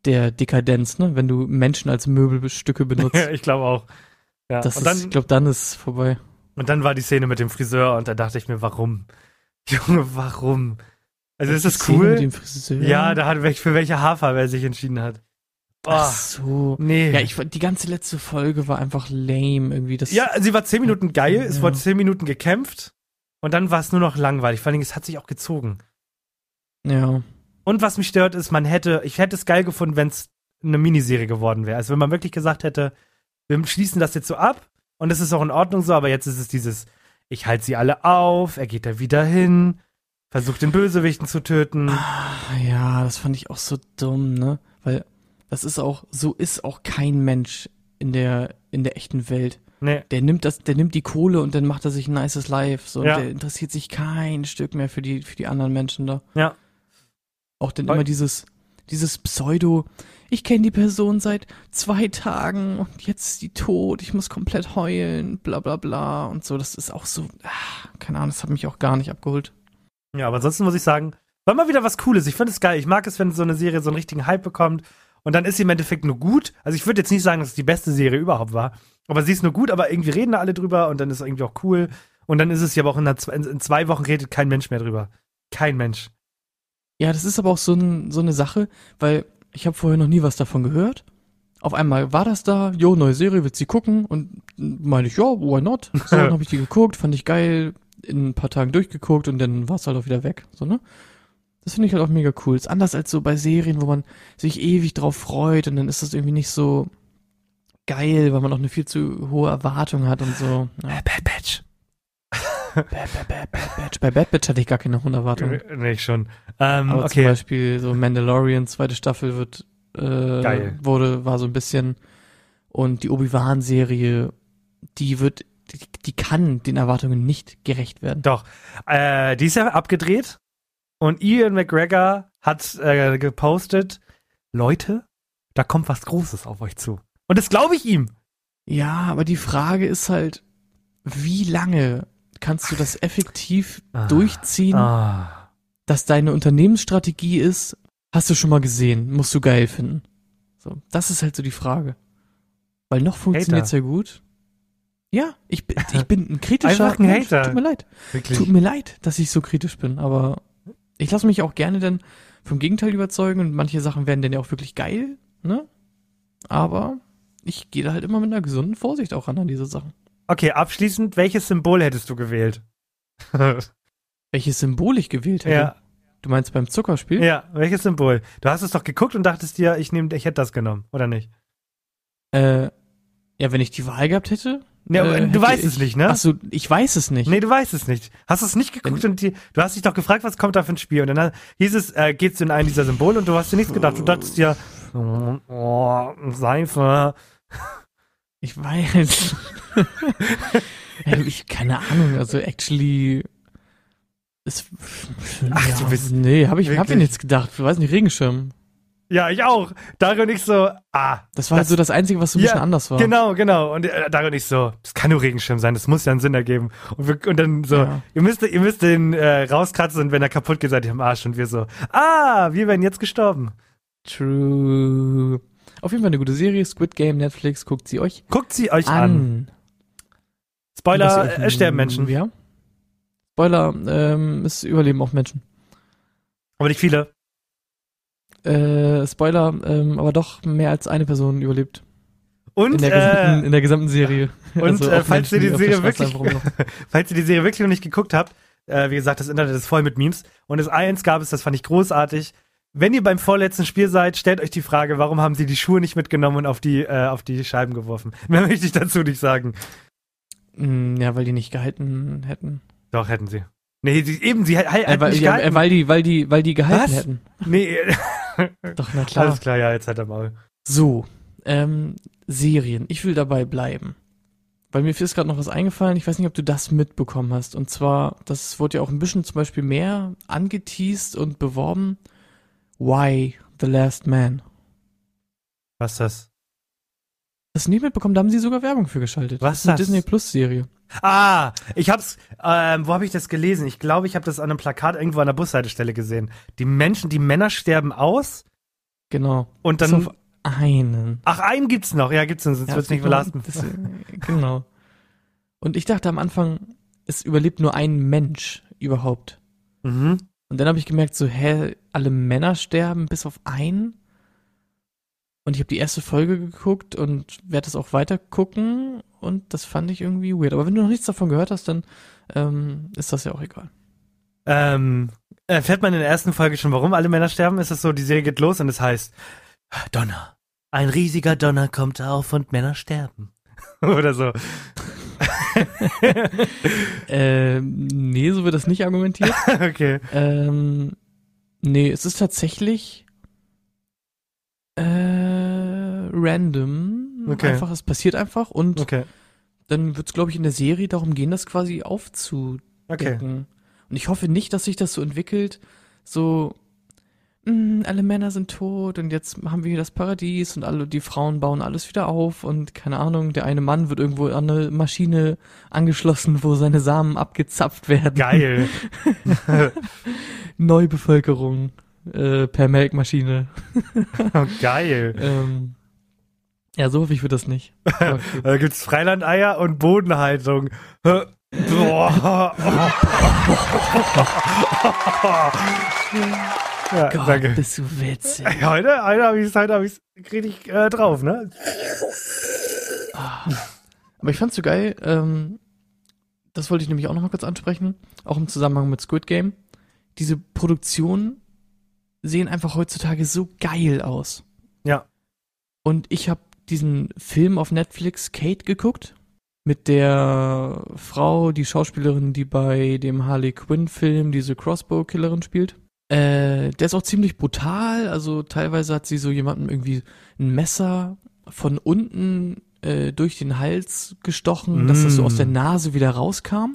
Speaker 2: der Dekadenz, ne? Wenn du Menschen als Möbelstücke *laughs* benutzt.
Speaker 1: ja, ich glaube auch. Ja.
Speaker 2: das
Speaker 1: und,
Speaker 2: ist, ich
Speaker 1: dann,
Speaker 2: glaube, dann ist vorbei.
Speaker 1: Und dann war die Szene mit dem Friseur und da dachte ich mir, warum? *laughs* Junge, warum? Also ist das
Speaker 2: Die Szene
Speaker 1: cool?
Speaker 2: Mit dem Friseur.
Speaker 1: Ja, da hat welch- für welche Haarfarbe er sich entschieden hat.
Speaker 2: Ach
Speaker 1: Boah,
Speaker 2: so.
Speaker 1: nee.
Speaker 2: Ja, ich die ganze letzte Folge war einfach lame irgendwie. Das,
Speaker 1: Ja, sie war zehn Minuten geil, es
Speaker 2: Ja.
Speaker 1: wurde zehn Minuten gekämpft und dann war es nur noch langweilig. Vor allem, es hat sich auch gezogen.
Speaker 2: ja.
Speaker 1: Und was mich stört, ist, man hätte, ich hätte es geil gefunden, wenn es eine Miniserie geworden wäre. Also wenn man wirklich gesagt hätte, wir schließen das jetzt so ab und es ist auch in Ordnung so, aber jetzt ist es dieses, ich halte sie alle auf, er geht da wieder hin, versucht den Bösewichten zu töten.
Speaker 2: Ah, Ja, das fand ich auch so dumm, ne? Weil das ist auch, so ist auch kein Mensch in der, in der echten Welt.
Speaker 1: Nee.
Speaker 2: Der nimmt das, der nimmt die Kohle und dann macht er sich ein nices Life. So,
Speaker 1: Ja.
Speaker 2: und der interessiert sich kein Stück mehr für die, für die anderen Menschen da.
Speaker 1: Ja.
Speaker 2: Auch dann
Speaker 1: Voll.
Speaker 2: immer dieses, dieses Pseudo, ich kenne die Person seit zwei Tagen und jetzt ist die tot, ich muss komplett heulen, bla bla bla und so. Das ist auch so, ah, keine Ahnung, das hat mich auch gar nicht abgeholt.
Speaker 1: Ja, aber ansonsten muss ich sagen, War mal wieder was Cooles. Ich finde es geil. Ich mag es, wenn so eine Serie so einen richtigen Hype bekommt. Und dann ist sie im Endeffekt nur gut. Also ich würde jetzt nicht sagen, dass es die beste Serie überhaupt war. Aber sie ist nur gut, aber irgendwie reden da alle drüber und dann ist es irgendwie auch cool. Und dann ist es ja aber auch in, einer, in zwei Wochen redet kein Mensch mehr drüber. Kein Mensch.
Speaker 2: Ja, das ist aber auch so, ein, so eine Sache, weil ich habe vorher noch nie was davon gehört. Auf einmal war das da, jo, neue Serie, willst du sie gucken? Und meine ich, ja, why not? So, *laughs* dann habe ich die geguckt, fand ich geil, in ein paar Tagen durchgeguckt und dann war es halt auch wieder weg. So, ne? Das finde ich halt auch mega cool. Ist anders als so bei Serien, wo man sich ewig drauf freut und dann ist das irgendwie nicht so geil, weil man auch eine viel zu hohe Erwartung hat und so.
Speaker 1: Ja. Bad Batch.
Speaker 2: Bad, Bad, Bad, Bad Batch. Bei Bad Batch hatte ich gar keine hohen Erwartungen.
Speaker 1: Nee, ich schon. Ähm,
Speaker 2: Aber
Speaker 1: okay.
Speaker 2: zum Beispiel so Mandalorian, zweite Staffel wird, äh,
Speaker 1: Geil.
Speaker 2: wurde, war so ein bisschen und die Obi-Wan-Serie, die wird, die, die kann den Erwartungen nicht gerecht werden.
Speaker 1: Doch. Äh, die ist ja abgedreht und Ian McGregor hat äh, gepostet, Leute, da kommt was Großes auf euch zu. Und das glaube ich ihm.
Speaker 2: Ja, aber die Frage ist halt, wie lange kannst du das effektiv
Speaker 1: Ah.
Speaker 2: durchziehen,
Speaker 1: Ah.
Speaker 2: dass deine Unternehmensstrategie ist, hast du schon mal gesehen, musst du geil finden. So, das ist halt so die Frage. Weil noch funktioniert's ja gut. Ja, ich bin, ich bin ein kritischer
Speaker 1: Einfach ein. Hater.
Speaker 2: Tut mir leid.
Speaker 1: Wirklich.
Speaker 2: Tut mir leid, dass ich so kritisch bin, aber ich lasse mich auch gerne dann vom Gegenteil überzeugen und manche Sachen werden dann ja auch wirklich geil, ne? Aber ich gehe da halt immer mit einer gesunden Vorsicht auch ran an diese Sachen.
Speaker 1: Okay, abschließend, welches Symbol hättest du gewählt? *laughs*
Speaker 2: Welches Symbol ich gewählt hätte.
Speaker 1: ja,
Speaker 2: Du meinst beim Zuckerspiel?
Speaker 1: ja, welches Symbol? Du hast es doch geguckt und dachtest dir, ich nehme, ich hätte das genommen, oder nicht?
Speaker 2: Äh, ja, wenn ich die Wahl gehabt hätte.
Speaker 1: Ja,
Speaker 2: äh,
Speaker 1: du weißt
Speaker 2: ich,
Speaker 1: es nicht, ne?
Speaker 2: Ach so, ich weiß es nicht.
Speaker 1: Nee, du weißt es nicht. Hast du es nicht geguckt und die, du hast dich doch gefragt, was kommt da für ein Spiel? Und dann hieß es, äh, geht's in einen dieser Symbole und du hast dir nichts gedacht. Du dachtest dir, oh, oh, Seife.
Speaker 2: Ich weiß. *laughs* Ich, keine Ahnung, also actually. Ist,
Speaker 1: Ach,
Speaker 2: ja,
Speaker 1: du bist
Speaker 2: Nee, hab ich, hab mir
Speaker 1: wirklich-
Speaker 2: nichts gedacht. Ich weiß nicht, Regenschirm.
Speaker 1: Ja, ich auch. Darin ich so, ah.
Speaker 2: Das war halt so das Einzige, was so ein
Speaker 1: Ja,
Speaker 2: bisschen anders war.
Speaker 1: Genau, genau. Und äh, darin ich so, das kann nur Regenschirm sein, das muss ja einen Sinn ergeben. Und, wir, und dann so,
Speaker 2: Ja.
Speaker 1: ihr müsst, ihr müsst den äh, rauskratzen und wenn er kaputt geht, seid ihr am Arsch. Und wir so, ah, wir werden jetzt gestorben.
Speaker 2: True. Auf jeden Fall eine gute Serie. Squid Game, Netflix, guckt sie euch
Speaker 1: Guckt sie euch an.
Speaker 2: an.
Speaker 1: Spoiler, es sterben Menschen.
Speaker 2: Ja. Spoiler, ähm, es überleben auch Menschen.
Speaker 1: Aber nicht viele.
Speaker 2: Äh, Spoiler, ähm, aber doch mehr als eine Person überlebt.
Speaker 1: Und,
Speaker 2: in, der
Speaker 1: äh,
Speaker 2: gesamten, in der gesamten Serie. *laughs*
Speaker 1: und, äh,
Speaker 2: auch
Speaker 1: falls ihr die Serie wirklich- *laughs* falls ihr die Serie wirklich noch nicht geguckt habt, äh, wie gesagt, das Internet ist voll mit Memes. Und das eins gab es, das fand ich großartig. Wenn ihr beim vorletzten Spiel seid, stellt euch die Frage, warum haben sie die Schuhe nicht mitgenommen und auf die, äh, auf die Scheiben geworfen? *laughs* Mehr möchte ich dazu nicht sagen.
Speaker 2: Mm, Ja, weil die nicht gehalten hätten.
Speaker 1: Doch, hätten sie. Nee, sie, eben, sie hat, hat
Speaker 2: Äh, weil,
Speaker 1: nicht
Speaker 2: ja,
Speaker 1: gehalten.
Speaker 2: äh, weil die, weil die, weil die gehalten
Speaker 1: Was?
Speaker 2: hätten.
Speaker 1: nee, *laughs*
Speaker 2: Doch, na *laughs* klar.
Speaker 1: alles klar, ja, jetzt hat er Maul.
Speaker 2: So, ähm, Serien. Ich will dabei bleiben. Weil mir ist gerade noch was eingefallen. Ich weiß nicht, ob du das mitbekommen hast. Und zwar, das wurde ja auch ein bisschen zum Beispiel mehr angeteased und beworben. Why the Last Man?
Speaker 1: Was ist das?
Speaker 2: Du nicht mitbekommen? Da haben sie sogar Werbung für geschaltet.
Speaker 1: Was
Speaker 2: das ist eine
Speaker 1: das?
Speaker 2: Disney Plus Serie.
Speaker 1: Ah, ich hab's, ähm, wo habe ich das gelesen? Ich glaube, ich habe das an einem Plakat irgendwo an der Bushaltestelle gesehen. Die Menschen, die Männer sterben aus
Speaker 2: Genau.
Speaker 1: und
Speaker 2: Bis
Speaker 1: dann,
Speaker 2: auf einen.
Speaker 1: ach, einen gibt's noch. Ja, gibt's noch, sonst
Speaker 2: Ja,
Speaker 1: wird's nicht
Speaker 2: genau,
Speaker 1: belasten.
Speaker 2: das, äh, genau. Und ich dachte am Anfang, es überlebt nur ein Mensch überhaupt.
Speaker 1: Mhm.
Speaker 2: Und dann habe ich gemerkt, so, hä, alle Männer sterben bis auf einen. Und ich habe die erste Folge geguckt und werde das auch weiter gucken. Und das fand ich irgendwie weird. Aber wenn du noch nichts davon gehört hast, dann ähm, ist das ja auch egal.
Speaker 1: Ähm, erfährt man in der ersten Folge schon, warum alle Männer sterben? Ist es so, die Serie geht los und es heißt, Donner. Ein riesiger Donner kommt auf und Männer sterben. *laughs* Oder so. *laughs*
Speaker 2: Ähm, nee, so wird das nicht argumentiert. *laughs*
Speaker 1: okay.
Speaker 2: ähm, nee, es ist tatsächlich äh, random.
Speaker 1: Okay.
Speaker 2: Einfach, es passiert einfach und
Speaker 1: Okay.
Speaker 2: dann wird es, glaube ich, in der Serie darum gehen, das quasi aufzudecken.
Speaker 1: Okay.
Speaker 2: Und ich hoffe nicht, dass sich das so entwickelt, so "Mm, alle Männer sind tot und jetzt haben wir hier das Paradies und alle die Frauen bauen alles wieder auf und keine Ahnung, der eine Mann wird irgendwo an eine Maschine angeschlossen, wo seine Samen abgezapft werden.
Speaker 1: Geil. *laughs*
Speaker 2: Neubevölkerung äh, per Melkmaschine. *laughs*
Speaker 1: Geil.
Speaker 2: Ähm, ja, so hoffe ich für das nicht. *laughs*
Speaker 1: Da gibt's Freilandeier und Bodenhaltung. Hä? Boah. Ja,
Speaker 2: Gott,
Speaker 1: danke.
Speaker 2: bist du witzig.
Speaker 1: Heute, heute habe ich es heute hab richtig äh, drauf, ne?
Speaker 2: Aber ich fand's so geil, ähm, das wollte ich nämlich auch noch mal kurz ansprechen, auch im Zusammenhang mit Squid Game. Diese Produktionen sehen einfach heutzutage so geil aus.
Speaker 1: Ja.
Speaker 2: Und ich habe diesen Film auf Netflix Kate geguckt mit der Frau, die Schauspielerin, die bei dem Harley Quinn Film diese Crossbow Killerin spielt. Äh, der ist auch ziemlich brutal, also teilweise hat sie so jemandem irgendwie ein Messer von unten äh, durch den Hals gestochen, dass das so aus der Nase wieder rauskam.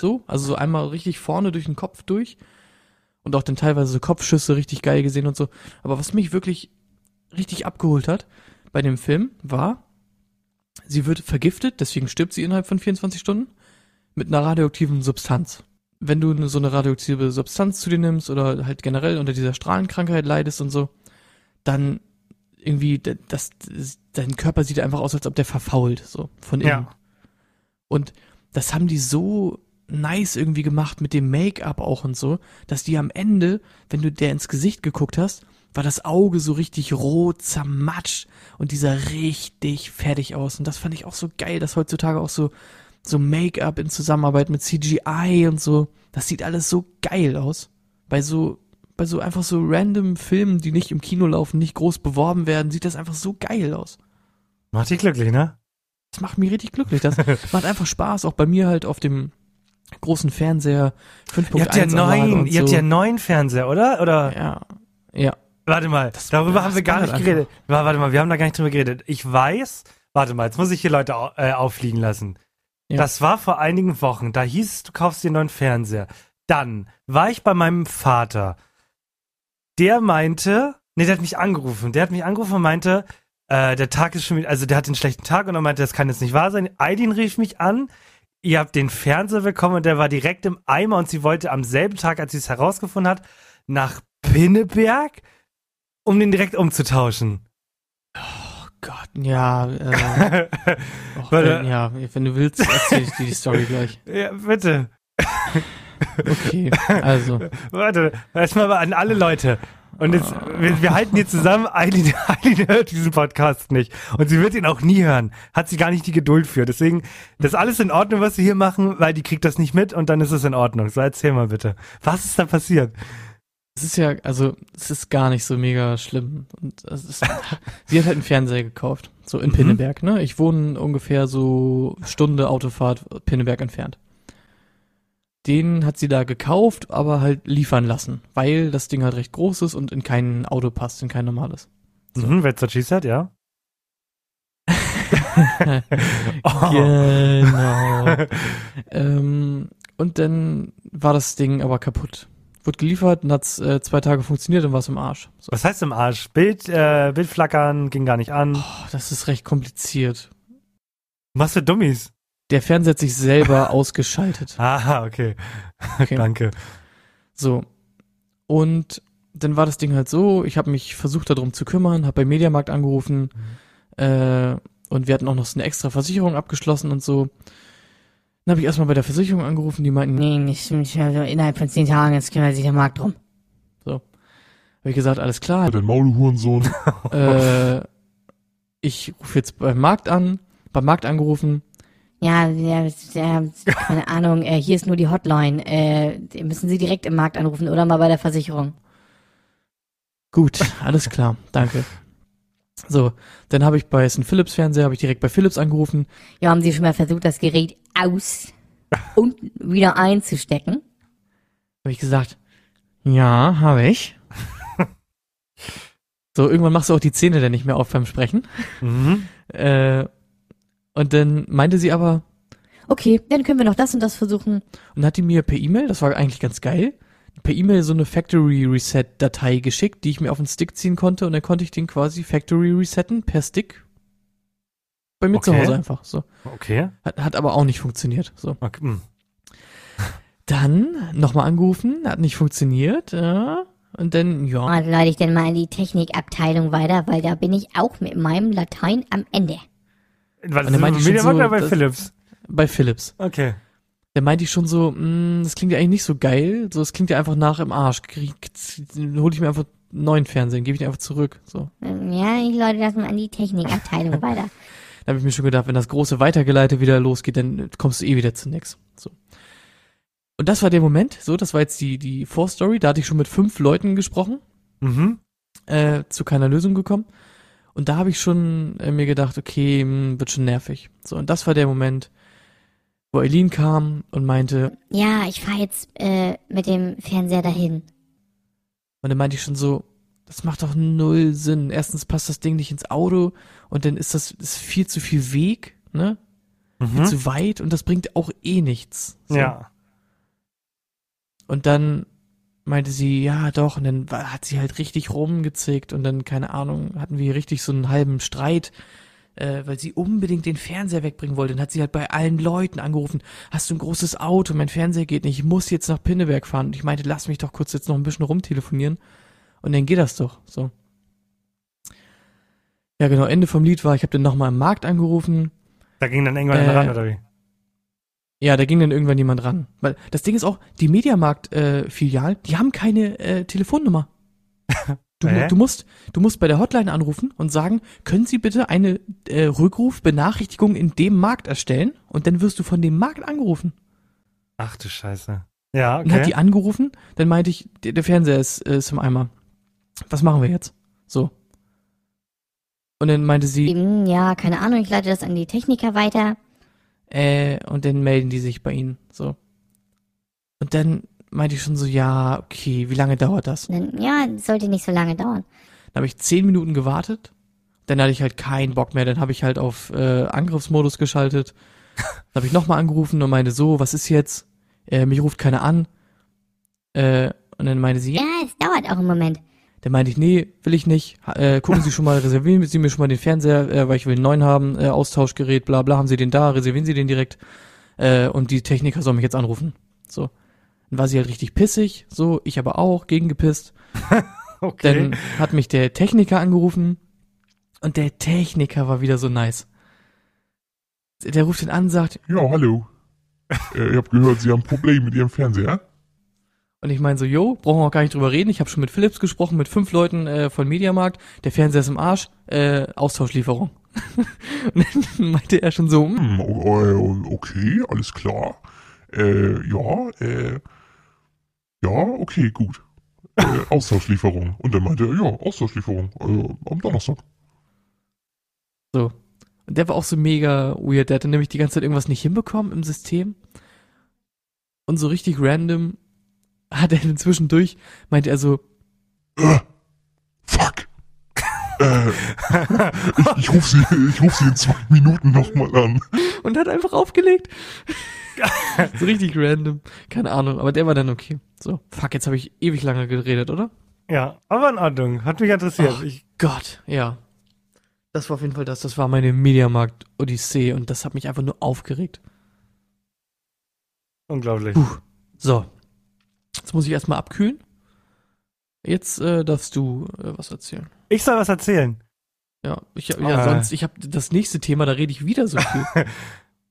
Speaker 2: So, also so einmal richtig vorne durch den Kopf durch. Und auch dann teilweise so Kopfschüsse richtig geil gesehen und so. Aber was mich wirklich richtig abgeholt hat bei dem Film war, sie wird vergiftet, deswegen stirbt sie innerhalb von 24 Stunden mit einer radioaktiven Substanz. Wenn du so eine radioaktive Substanz zu dir nimmst oder halt generell unter dieser Strahlenkrankheit leidest und so, dann irgendwie, das, dein Körper sieht einfach aus, als ob der verfault, so, von innen.
Speaker 1: Ja.
Speaker 2: Und das haben die so nice irgendwie gemacht mit dem Make-up auch und so, dass die am Ende, wenn du der ins Gesicht geguckt hast, war das Auge so richtig rot, zermatscht und dieser richtig fertig aus. Und das fand ich auch so geil, dass heutzutage auch so, so Make-up in Zusammenarbeit mit CGI und so, das sieht alles so geil aus. Bei so, bei so einfach so random Filmen, die nicht im Kino laufen, nicht groß beworben werden, sieht das einfach so geil aus.
Speaker 1: Macht dich glücklich, ne?
Speaker 2: Das macht mich richtig glücklich. Das *laughs* macht einfach Spaß, auch bei mir halt auf dem großen Fernseher 5.1
Speaker 1: Ihr habt ja neun, ihr habt ja neun Fernseher, oder? Oder?
Speaker 2: ja, ja.
Speaker 1: Warte mal,
Speaker 2: Das-
Speaker 1: darüber
Speaker 2: das
Speaker 1: haben wir gar nicht geredet. Wa- Warte mal, wir haben da gar nicht drüber geredet. Ich weiß, warte mal, jetzt muss ich hier Leute au äh, auffliegen lassen.
Speaker 2: Ja.
Speaker 1: Das war vor einigen Wochen. Da hieß es, du kaufst dir einen neuen Fernseher. Dann war ich bei meinem Vater. Der meinte, nee, der hat mich angerufen. Der hat mich angerufen und meinte, äh, der Tag ist schon wieder, also der hat einen schlechten Tag und er meinte, das kann jetzt nicht wahr sein. Aidin rief mich an. Ihr habt den Fernseher bekommen und der war direkt im Eimer und sie wollte am selben Tag, als sie es herausgefunden hat, nach Pinneberg, um den direkt umzutauschen.
Speaker 2: Gott, ja, äh, *laughs* och, wenn, ja, wenn du willst, erzähl ich dir die Story gleich. *laughs*
Speaker 1: Ja, bitte.
Speaker 2: Okay, *laughs* also,
Speaker 1: Warte, erstmal mal an alle Leute. Und jetzt, wir, wir halten hier zusammen, Eileen, Eileen hört diesen Podcast nicht. Und sie wird ihn auch nie hören. Hat sie gar nicht die Geduld für. Deswegen, das ist alles in Ordnung, was wir hier machen, weil die kriegt das nicht mit und dann ist es in Ordnung. So, erzähl mal bitte. Was ist da passiert?
Speaker 2: Es ist ja, also, es ist gar nicht so mega schlimm. Und es ist, *laughs* sie hat halt einen Fernseher gekauft, so in
Speaker 1: Mhm.
Speaker 2: Pinneberg, ne? Ich wohne ungefähr so Stunde Autofahrt Pinneberg entfernt. Den hat sie da gekauft, aber halt liefern lassen, weil das Ding halt recht groß ist und in kein Auto passt, in kein normales. So.
Speaker 1: Mhm, what she said, ja. *laughs* *laughs* Oh.
Speaker 2: Genau. ähm, und dann war das Ding aber kaputt. Wurde geliefert und hat's äh, zwei Tage funktioniert und war es im Arsch. So.
Speaker 1: Was heißt im Arsch? Bild, äh, Bildflackern ging gar nicht an.
Speaker 2: Oh, das ist recht kompliziert.
Speaker 1: Was für Dummies.
Speaker 2: Der Fernseher hat sich selber *laughs* ausgeschaltet.
Speaker 1: Aha, okay.
Speaker 2: Okay. *laughs*
Speaker 1: Danke.
Speaker 2: So. Und dann war das Ding halt so, ich habe mich versucht darum zu kümmern, habe beim Mediamarkt angerufen äh, und wir hatten auch noch so eine extra Versicherung abgeschlossen und so. Dann habe ich erstmal bei der Versicherung angerufen, die meinten,
Speaker 3: Nee, nicht, nicht also innerhalb von zehn Tagen, jetzt kümmert sich der Markt drum.
Speaker 2: habe ich gesagt, alles klar,
Speaker 4: Dein Maul, du Hurensohn. *laughs*
Speaker 2: äh, ich rufe jetzt beim Markt an, beim Markt angerufen,
Speaker 3: Ja, ja, ja keine Ahnung, äh, hier ist nur die Hotline. Äh, müssen Sie direkt im Markt anrufen oder mal bei der Versicherung.
Speaker 2: gut, alles klar, danke. So, dann habe ich bei St. Philips Fernseher, habe ich direkt bei Philips angerufen,
Speaker 3: Ja, haben Sie schon mal versucht, das Gerät aus und wieder einzustecken?
Speaker 2: habe ich gesagt, ja, habe ich. *laughs* so, irgendwann machst du auch die Zähne dann nicht mehr auf beim Sprechen.
Speaker 1: Mhm.
Speaker 2: Äh, und dann meinte sie aber,
Speaker 3: Okay, dann können wir noch das und das versuchen.
Speaker 2: und hat die mir per E-Mail, das war eigentlich ganz geil, per E-Mail so eine Factory Reset Datei geschickt, die ich mir auf den Stick ziehen konnte und dann konnte ich den quasi Factory resetten per Stick. Bei mir zu
Speaker 1: Okay.
Speaker 2: Hause einfach, so.
Speaker 1: Okay.
Speaker 2: Hat, hat aber auch nicht funktioniert, so.
Speaker 1: okay. hm. *laughs*
Speaker 2: Dann nochmal angerufen, hat nicht funktioniert, ja. Und dann, ja,
Speaker 3: Und leite ich denn mal in die Technikabteilung weiter, weil da bin ich auch mit meinem Latein am Ende.
Speaker 1: Was
Speaker 2: Und dann meinte ich schon so,
Speaker 1: oder bei
Speaker 2: das-
Speaker 1: Philips?
Speaker 2: bei Philips.
Speaker 1: Okay.
Speaker 2: Da meinte ich schon so, mh, das klingt ja eigentlich nicht so geil. So, das klingt ja einfach nach im Arsch. Krieg, dann hol ich mir einfach einen neuen Fernsehen, gebe ich den einfach zurück. So.
Speaker 3: Ja, ich leite das mal an die Technikabteilung *laughs* weiter.
Speaker 2: Da habe ich mir schon gedacht, wenn das große Weitergeleite wieder losgeht, dann kommst du eh wieder zu nix. So. Und das war der Moment, so, das war jetzt die, die Vorstory, da hatte ich schon mit fünf Leuten gesprochen,
Speaker 1: Mhm.
Speaker 2: äh, zu keiner Lösung gekommen. Und da habe ich schon äh, mir gedacht, okay, mh, wird schon nervig. So, und das war der Moment, wo Eileen kam und meinte,
Speaker 3: Ja, ich fahre jetzt äh, mit dem Fernseher dahin.
Speaker 2: Und dann meinte ich schon so, das macht doch null Sinn. Erstens passt das Ding nicht ins Auto und dann ist das ist viel zu viel Weg, ne? Viel
Speaker 1: Mhm.
Speaker 2: zu weit und das bringt auch eh nichts. So.
Speaker 1: Ja.
Speaker 2: Und dann meinte sie, ja doch, und dann hat sie halt richtig rumgezickt und dann, keine Ahnung, hatten wir richtig so einen halben Streit, äh, weil sie unbedingt den Fernseher wegbringen wollte. Dann hat sie halt bei allen Leuten angerufen, hast du ein großes Auto, mein Fernseher geht nicht, ich muss jetzt nach Pinneberg fahren. Und ich meinte, lass mich doch kurz jetzt noch ein bisschen rumtelefonieren und dann geht das doch, so. Ja genau, Ende vom Lied war, ich habe dann nochmal im Markt angerufen,
Speaker 1: Da ging dann irgendwann
Speaker 2: Äh,
Speaker 1: ran, oder wie?
Speaker 2: Ja, da ging dann irgendwann jemand ran. Weil das Ding ist auch, die Mediamarkt-Filialen, die haben keine äh, Telefonnummer. *laughs* Du,
Speaker 1: Hä?
Speaker 2: du, musst, du musst bei der Hotline anrufen und sagen, können Sie bitte eine äh, Rückrufbenachrichtigung in dem Markt erstellen? Und dann wirst du von dem Markt angerufen.
Speaker 1: Ach du Scheiße. Ja,
Speaker 2: Dann hat
Speaker 1: okay.
Speaker 2: die angerufen, dann meinte ich, der, der Fernseher ist, äh, ist im Eimer. Was machen wir jetzt? So. Und dann meinte sie,
Speaker 3: ja, keine Ahnung, ich leite das an die Techniker weiter.
Speaker 2: äh, und dann melden die sich bei Ihnen. So. Und dann meinte ich schon so, ja, okay, wie lange dauert das?
Speaker 3: Dann, ja, sollte nicht so lange dauern.
Speaker 2: Dann habe ich zehn Minuten gewartet. Dann hatte ich halt keinen Bock mehr. Dann habe ich halt auf äh, Angriffsmodus geschaltet. Dann habe ich nochmal angerufen und meinte so, was ist jetzt? Äh, mich ruft keiner an. Äh, und dann meinte sie,
Speaker 3: Ja, es dauert auch einen Moment.
Speaker 2: Dann meinte ich, nee, will ich nicht. Äh, gucken Sie schon mal, *laughs* reservieren Sie mir schon mal den Fernseher, äh, weil ich will einen neuen haben, äh, Austauschgerät, bla bla, haben Sie den da, reservieren Sie den direkt. Äh, und die Techniker sollen mich jetzt anrufen. So. Dann war sie halt richtig pissig, so, ich aber auch, gegengepisst. *laughs*
Speaker 1: Okay.
Speaker 2: Dann hat mich der Techniker angerufen und der Techniker war wieder so nice. Der ruft ihn an, sagt,
Speaker 4: Ja, hallo. *laughs* äh, ich habe gehört, Sie haben ein Problem mit Ihrem Fernseher.
Speaker 2: Und ich meine so, jo, brauchen wir auch gar nicht drüber reden. Ich habe schon mit Philips gesprochen, mit fünf Leuten äh, von Mediamarkt. Der Fernseher ist im Arsch, äh, Austauschlieferung. *laughs* und dann meinte er schon so, hm,
Speaker 4: Hm, okay, alles klar. Äh, ja, äh, ja, okay, gut. Äh, Austauschlieferung. Und dann meinte er, ja, Austauschlieferung, äh, am Donnerstag.
Speaker 2: so. Und der war auch so mega weird. Der hatte nämlich die ganze Zeit irgendwas nicht hinbekommen im System. Und so richtig random hat er dann zwischendurch, meinte er so,
Speaker 4: Äh, fuck. äh, ich, ich rufe Sie, ich ruf Sie in zwei Minuten nochmal an.
Speaker 2: und hat einfach aufgelegt. so richtig random. Keine Ahnung, aber der war dann okay. So, fuck, jetzt habe ich ewig lange geredet, oder?
Speaker 1: ja, aber in Ordnung. Hat mich interessiert.
Speaker 2: Ach.
Speaker 1: Ich,
Speaker 2: Gott, ja. Das war auf jeden Fall das. Das war meine Mediamarkt-Odyssee und das hat mich einfach nur aufgeregt.
Speaker 1: unglaublich.
Speaker 2: So. Jetzt muss ich erstmal abkühlen. Jetzt äh, darfst du äh, was erzählen.
Speaker 1: Ich soll was erzählen.
Speaker 2: Ja, ich, ja
Speaker 1: Ah.
Speaker 2: sonst, ich habe das nächste Thema, da rede ich wieder so viel. *laughs*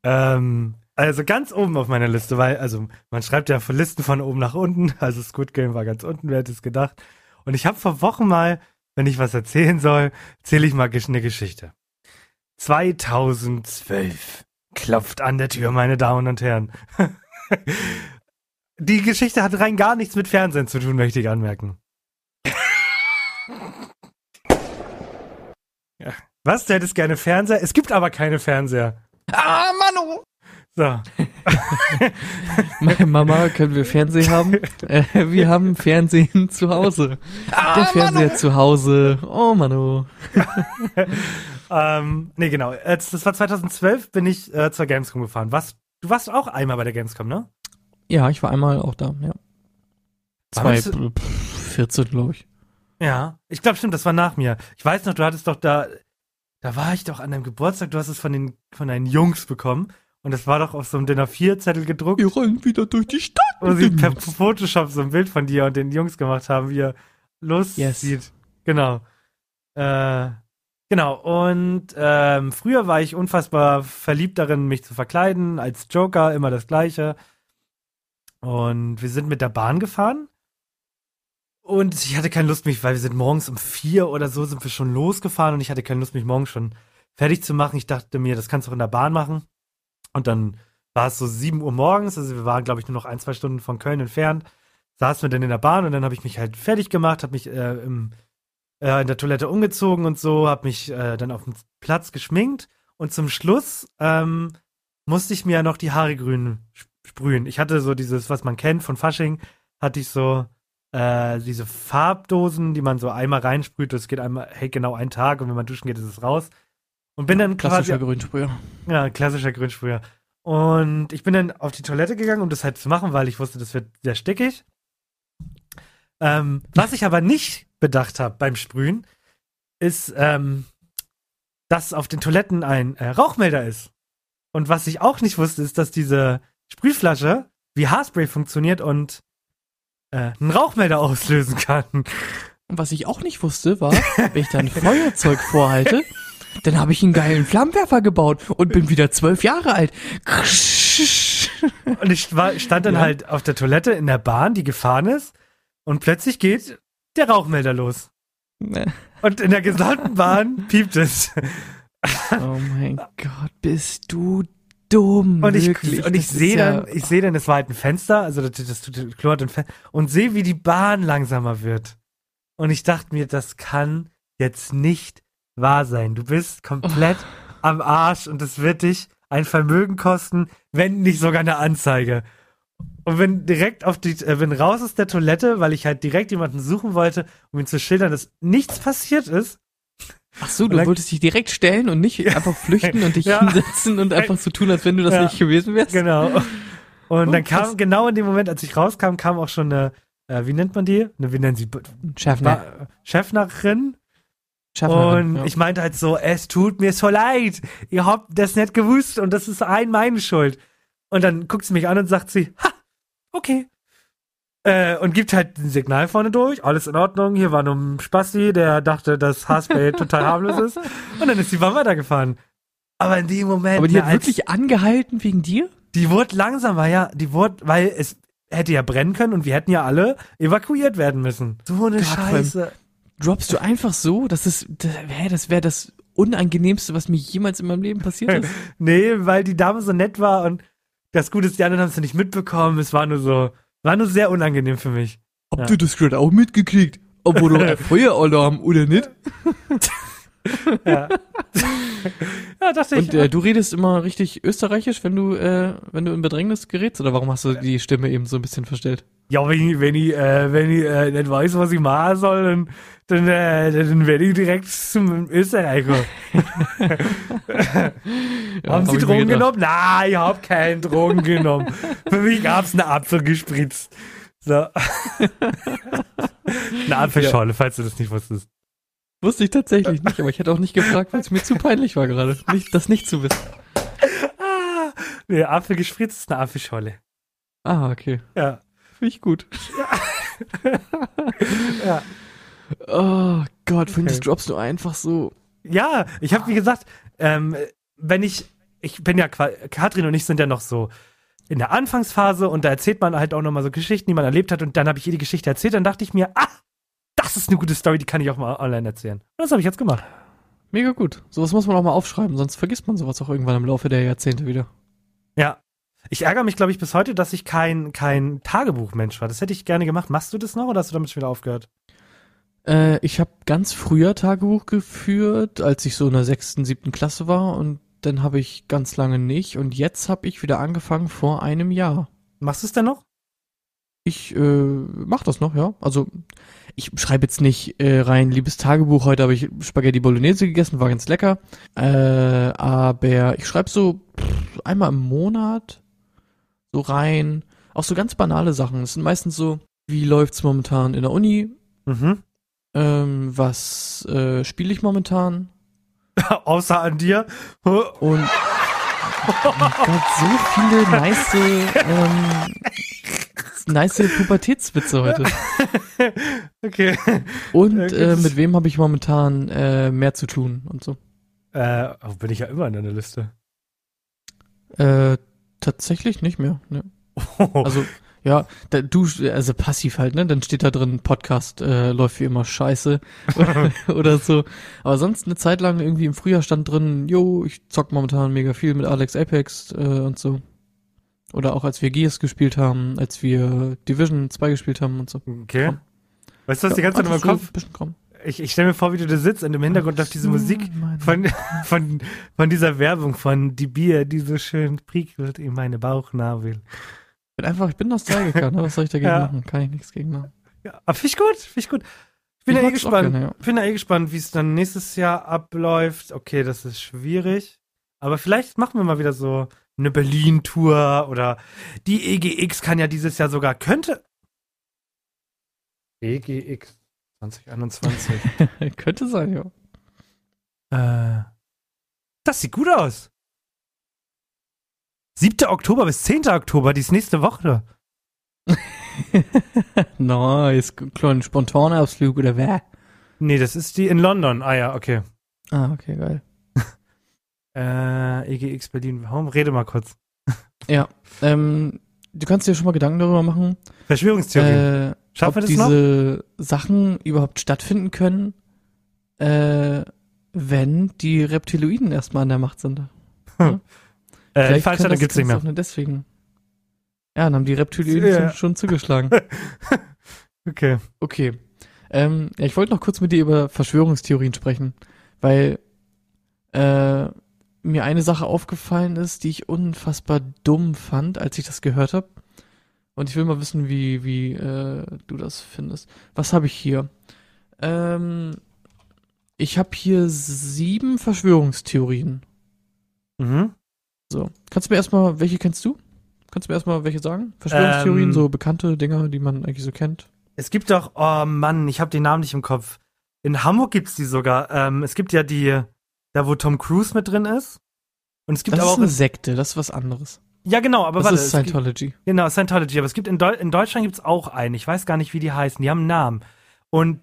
Speaker 1: Ähm, also ganz oben auf meiner Liste, weil, also man schreibt ja von Listen von oben nach unten, *laughs* also Squid Game war ganz unten, wer hätte es gedacht. Und ich habe vor Wochen mal, wenn ich was erzählen soll, erzähle ich mal eine Geschichte. 2012 klopft an der Tür, meine Damen und Herren. *laughs* Die Geschichte hat rein gar nichts mit Fernsehen zu tun, möchte ich anmerken. Ja. Was? Du hättest gerne Fernseher? Es gibt aber keine Fernseher.
Speaker 2: ah, Manu!
Speaker 1: So.
Speaker 2: Meine *laughs* Mama, können wir Fernsehen haben? äh, wir haben Fernsehen *laughs* zu Hause. Der Fernseher zu Hause. Oh, Manu. *laughs*
Speaker 1: Ähm, nee, genau. Das war 2012, bin ich äh, zur Gamescom gefahren. Was, du warst auch einmal bei der Gamescom, ne?
Speaker 2: Ja, ich war einmal auch da, ja. Zwei,
Speaker 1: Warst du-
Speaker 2: pff, 14, glaube ich.
Speaker 1: Ja, ich glaube stimmt, das war nach mir. Ich weiß noch, du hattest doch da, da war ich doch an deinem Geburtstag, du hast es von den, von deinen Jungs bekommen. Und das war doch auf so einem Dinner 4 Zettel gedruckt,
Speaker 2: Wir rollen wieder durch die Stadt.
Speaker 1: wo sie per Photoshop so ein Bild von dir und den Jungs gemacht haben, wie er loszieht.
Speaker 2: Yes.
Speaker 1: Genau. Äh, genau. Und ähm, früher war ich unfassbar verliebt darin, mich zu verkleiden, als Joker, immer das Gleiche. Und wir sind mit der Bahn gefahren. Und ich hatte keine Lust, mich, weil wir sind morgens um vier oder so sind wir schon losgefahren und ich hatte keine Lust, mich morgens schon fertig zu machen. Ich dachte mir, das kannst du auch in der Bahn machen. Und dann war es so sieben Uhr morgens, also wir waren, glaube ich, nur noch ein, zwei Stunden von Köln entfernt. Saßen wir dann in der Bahn und dann habe ich mich halt fertig gemacht, habe mich äh, im, äh, in der Toilette umgezogen und so, habe mich äh, dann auf dem Platz geschminkt und zum Schluss ähm, musste ich mir ja noch die Haare grün sprühen. Ich hatte so dieses, was man kennt von Fasching, hatte ich so äh, diese Farbdosen, die man so einmal reinsprüht. Das geht einmal, hält genau einen Tag und wenn man duschen geht, ist es raus. Und bin dann quasi
Speaker 2: Klassischer Grünsprüher.
Speaker 1: ja, klassischer Grünsprüher. Und ich bin dann auf die Toilette gegangen, um das halt zu machen, weil ich wusste, das wird sehr stickig. Ähm, was ich aber nicht bedacht habe beim Sprühen, ist, ähm, dass auf den Toiletten ein äh, Rauchmelder ist. Und was ich auch nicht wusste, ist, dass diese Sprühflasche wie Haarspray funktioniert und äh, einen Rauchmelder auslösen kann.
Speaker 2: Und was ich auch nicht wusste, war, wenn ich da ein Feuerzeug vorhalte, dann habe ich einen geilen Flammenwerfer gebaut und bin wieder zwölf Jahre alt.
Speaker 1: Und ich war, stand dann
Speaker 2: Ja.
Speaker 1: halt auf der Toilette in der Bahn, die gefahren ist, und plötzlich geht der Rauchmelder los. *laughs* Und in der gesamten Bahn piept es.
Speaker 2: Oh mein Gott, bist du dumm.
Speaker 1: Und ich,
Speaker 2: wirklich.
Speaker 1: und ich sehe
Speaker 2: ja-
Speaker 1: dann, ich sehe dann, es war halt ein Fenster, also das, das, das Klo hat ein Fenster, und sehe, wie die Bahn langsamer wird. Und ich dachte mir, das kann jetzt nicht wahr sein. Du bist komplett am Arsch und es wird dich ein Vermögen kosten, wenn nicht sogar eine Anzeige. Und wenn direkt auf die, äh, bin raus aus der Toilette, weil ich halt direkt jemanden suchen wollte, um ihm zu schildern, dass nichts passiert ist.
Speaker 2: Ach so,
Speaker 1: Und
Speaker 2: du wolltest dich direkt stellen und nicht einfach flüchten und dich
Speaker 1: Ja.
Speaker 2: hinsetzen und einfach so tun, als wenn du das
Speaker 1: Ja.
Speaker 2: nicht gewesen wärst.
Speaker 1: Genau. Und
Speaker 2: Oh,
Speaker 1: dann
Speaker 2: krass.
Speaker 1: kam, genau in dem Moment, als ich rauskam, kam auch schon eine, äh, wie nennt man die? Eine, wie nennen sie? Chefnachrin.
Speaker 2: Schaffnerin,
Speaker 1: Und
Speaker 2: ja.
Speaker 1: ich meinte halt so, es tut mir so leid. Ihr habt das nicht gewusst und das ist ein meine Schuld. Und dann guckt sie mich an und sagt sie, ha, okay. Äh, und gibt halt ein Signal vorne durch, alles in Ordnung. Hier war nur ein Spasti, der dachte, dass Haarspray *laughs* total harmlos ist. Und dann ist die Bahn weitergefahren. Aber in dem Moment,
Speaker 2: Aber die hat wirklich angehalten wegen dir?
Speaker 1: die wurde langsamer, ja. Die wurde, weil es hätte ja brennen können und wir hätten ja alle evakuiert werden müssen. So eine
Speaker 2: Gott,
Speaker 1: Scheiße.
Speaker 2: Droppst du einfach so? Das ist, das, hä, das wäre das Unangenehmste, was mir jemals in meinem Leben passiert ist. *laughs*
Speaker 1: Nee, weil die Dame so nett war und das Gute ist, die anderen haben es nicht mitbekommen. Es war nur so, war nur sehr unangenehm für mich.
Speaker 2: Habt
Speaker 1: Ja.
Speaker 2: ihr das gerade auch mitgekriegt? Obwohl doch *laughs* ein Feueralarm, oder nicht? *laughs*
Speaker 1: Ja, ja dachte ich.
Speaker 2: Und äh, du redest immer richtig österreichisch, wenn du, äh, wenn du in Bedrängnis gerätst? Oder warum hast du die Stimme eben so ein bisschen verstellt?
Speaker 1: Ja, wenn ich, wenn ich, äh, wenn ich äh, nicht weiß, was ich machen soll, dann, dann, äh, dann werde ich direkt zum Österreicher. *laughs*
Speaker 2: Ja,
Speaker 1: Haben
Speaker 2: hab
Speaker 1: Sie Drogen genommen? Nein, ich hab keinen Drogen genommen. Für mich gab's eine Apfel gespritzt. So. eine Apfelschorle, falls du das nicht wusstest.
Speaker 2: Wusste ich tatsächlich nicht, aber ich hätte auch nicht gefragt, weil es mir zu peinlich war gerade, nicht, das nicht zu wissen.
Speaker 1: Ah, nee, Apfel gespritzt ist eine Apfelschorle.
Speaker 2: Ah, okay.
Speaker 1: Ja.
Speaker 2: Finde ich gut.
Speaker 1: Ja. *laughs*
Speaker 2: Oh Gott,
Speaker 1: Okay.
Speaker 2: das droppst du einfach so.
Speaker 1: Ja, ich habe wie gesagt, ähm, wenn ich, ich bin ja, Katrin und ich sind ja noch so in der Anfangsphase und da erzählt man halt auch nochmal so Geschichten, die man erlebt hat und dann habe ich ihr die Geschichte erzählt, dann dachte ich mir, ah, das ist eine gute Story, die kann ich auch mal online erzählen. Und das habe ich jetzt gemacht.
Speaker 2: Mega gut. Sowas muss man auch mal aufschreiben, sonst vergisst man sowas auch irgendwann im Laufe der Jahrzehnte wieder.
Speaker 1: Ja. Ich ärgere mich, glaube ich, bis heute, dass ich kein, kein Tagebuchmensch war. Das hätte ich gerne gemacht. Machst du das noch oder hast du damit schon wieder aufgehört?
Speaker 2: Äh, ich habe ganz früher Tagebuch geführt, als ich so in der sechsten, siebten Klasse war und dann habe ich ganz lange nicht und jetzt habe ich wieder angefangen vor einem Jahr.
Speaker 1: Machst du es denn noch?
Speaker 2: Ich äh, mach das noch, ja. Also ich schreibe jetzt nicht äh, rein, liebes Tagebuch, heute habe ich Spaghetti Bolognese gegessen, war ganz lecker. Äh, aber ich schreibe so pff, einmal im Monat so rein. Auch so ganz banale Sachen. Es sind meistens so wie läuft's momentan in der Uni?
Speaker 1: Mhm.
Speaker 2: Ähm, was äh, spiele ich momentan? *laughs*
Speaker 1: Außer an dir. *laughs*
Speaker 2: Und oh Gott, so viele nice, ähm, nice Pubertätswitze heute. *laughs*
Speaker 1: okay.
Speaker 2: Und äh, mit wem habe ich momentan äh, mehr zu tun und so.
Speaker 1: Äh, oh, bin ich ja immer in deiner Liste.
Speaker 2: Äh, tatsächlich nicht mehr. Ne. *laughs* Also, ja, da, du, also passiv halt, ne? Dann steht da drin, Podcast äh, läuft wie immer scheiße *laughs* oder so. Aber sonst eine Zeit lang irgendwie im Frühjahr stand drin, yo, ich zock momentan mega viel mit Alex Apex äh, und so. Oder auch als wir Gears gespielt haben, als wir Division 2 gespielt haben und so.
Speaker 1: okay.
Speaker 2: Komm.
Speaker 1: Weißt du, was die ganze Zeit in meinem Kopf? Ich, ich stelle mir vor, wie du da sitzt und im Hintergrund läuft diese Musik von, *laughs* von, von dieser Werbung von die Bier, die so schön prickelt in meine Bauchnabel.
Speaker 2: Ich bin einfach, ich bin Nostalgiker, ne? Was soll ich dagegen
Speaker 1: Ja.
Speaker 2: machen? Kann ich nichts gegen machen.
Speaker 1: Ja, aber finde ich gut, finde ich gut. Ich bin
Speaker 2: Ich
Speaker 1: ja eh gespannt.
Speaker 2: gerne, ja.
Speaker 1: bin ja eh gespannt, wie es dann nächstes Jahr abläuft. Okay, das ist schwierig. Aber vielleicht machen wir mal wieder so eine Berlin-Tour oder die EGX kann ja dieses Jahr sogar, könnte. EGX 2021. *laughs*
Speaker 2: Könnte sein, ja.
Speaker 1: äh, das sieht gut aus. 7. Oktober bis 10. Oktober, die ist nächste Woche. *laughs*
Speaker 2: nice, kleinen Spontanausflug oder wer?
Speaker 1: Nee, das ist die in London. Ah ja, okay.
Speaker 2: Ah, okay, geil. *laughs*
Speaker 1: Äh, EGX Berlin. Warum? Rede mal kurz.
Speaker 2: Ja, ähm, du kannst dir schon mal Gedanken darüber machen,
Speaker 1: Verschwörungstheorien.
Speaker 2: äh,
Speaker 1: Schaffen wir
Speaker 2: ob
Speaker 1: das noch?
Speaker 2: diese Sachen überhaupt stattfinden können, äh, wenn die Reptiloiden erstmal an der Macht sind.
Speaker 1: Äh, die
Speaker 2: Vielleicht
Speaker 1: Veranstaltung
Speaker 2: können
Speaker 1: gibt's
Speaker 2: das
Speaker 1: nicht mehr.
Speaker 2: deswegen. Ja, dann haben die Reptiloiden
Speaker 1: Ja.
Speaker 2: schon, schon zugeschlagen. *laughs*
Speaker 1: Okay.
Speaker 2: Okay. Ähm, ja, ich wollte noch kurz mit dir über Verschwörungstheorien sprechen, weil äh, mir eine Sache aufgefallen ist, die ich unfassbar dumm fand, als ich das gehört habe. Und ich will mal wissen, wie, wie äh, du das findest. Was habe ich hier? Ähm, ich habe hier sieben Verschwörungstheorien.
Speaker 1: Mhm.
Speaker 2: So. Kannst du mir erstmal, welche kennst du? Kannst du mir erstmal welche sagen? Verschwörungstheorien,
Speaker 1: Ähm,
Speaker 2: so bekannte Dinge, die man eigentlich so kennt.
Speaker 1: Es gibt doch, oh Mann, ich habe den Namen nicht im Kopf. In Hamburg gibt's die sogar. Ähm, es gibt ja die, da wo Tom Cruise mit drin ist. Und es gibt
Speaker 2: Das
Speaker 1: aber
Speaker 2: ist
Speaker 1: auch.
Speaker 2: eine Sekte, das ist was anderes.
Speaker 1: Ja, genau, aber
Speaker 2: Das
Speaker 1: warte.
Speaker 2: ist
Speaker 1: es gibt,
Speaker 2: Scientology.
Speaker 1: genau, Scientology. Aber es gibt in, Deu in Deutschland gibt's auch einen. Ich weiß gar nicht, wie die heißen. Die haben einen Namen. Und.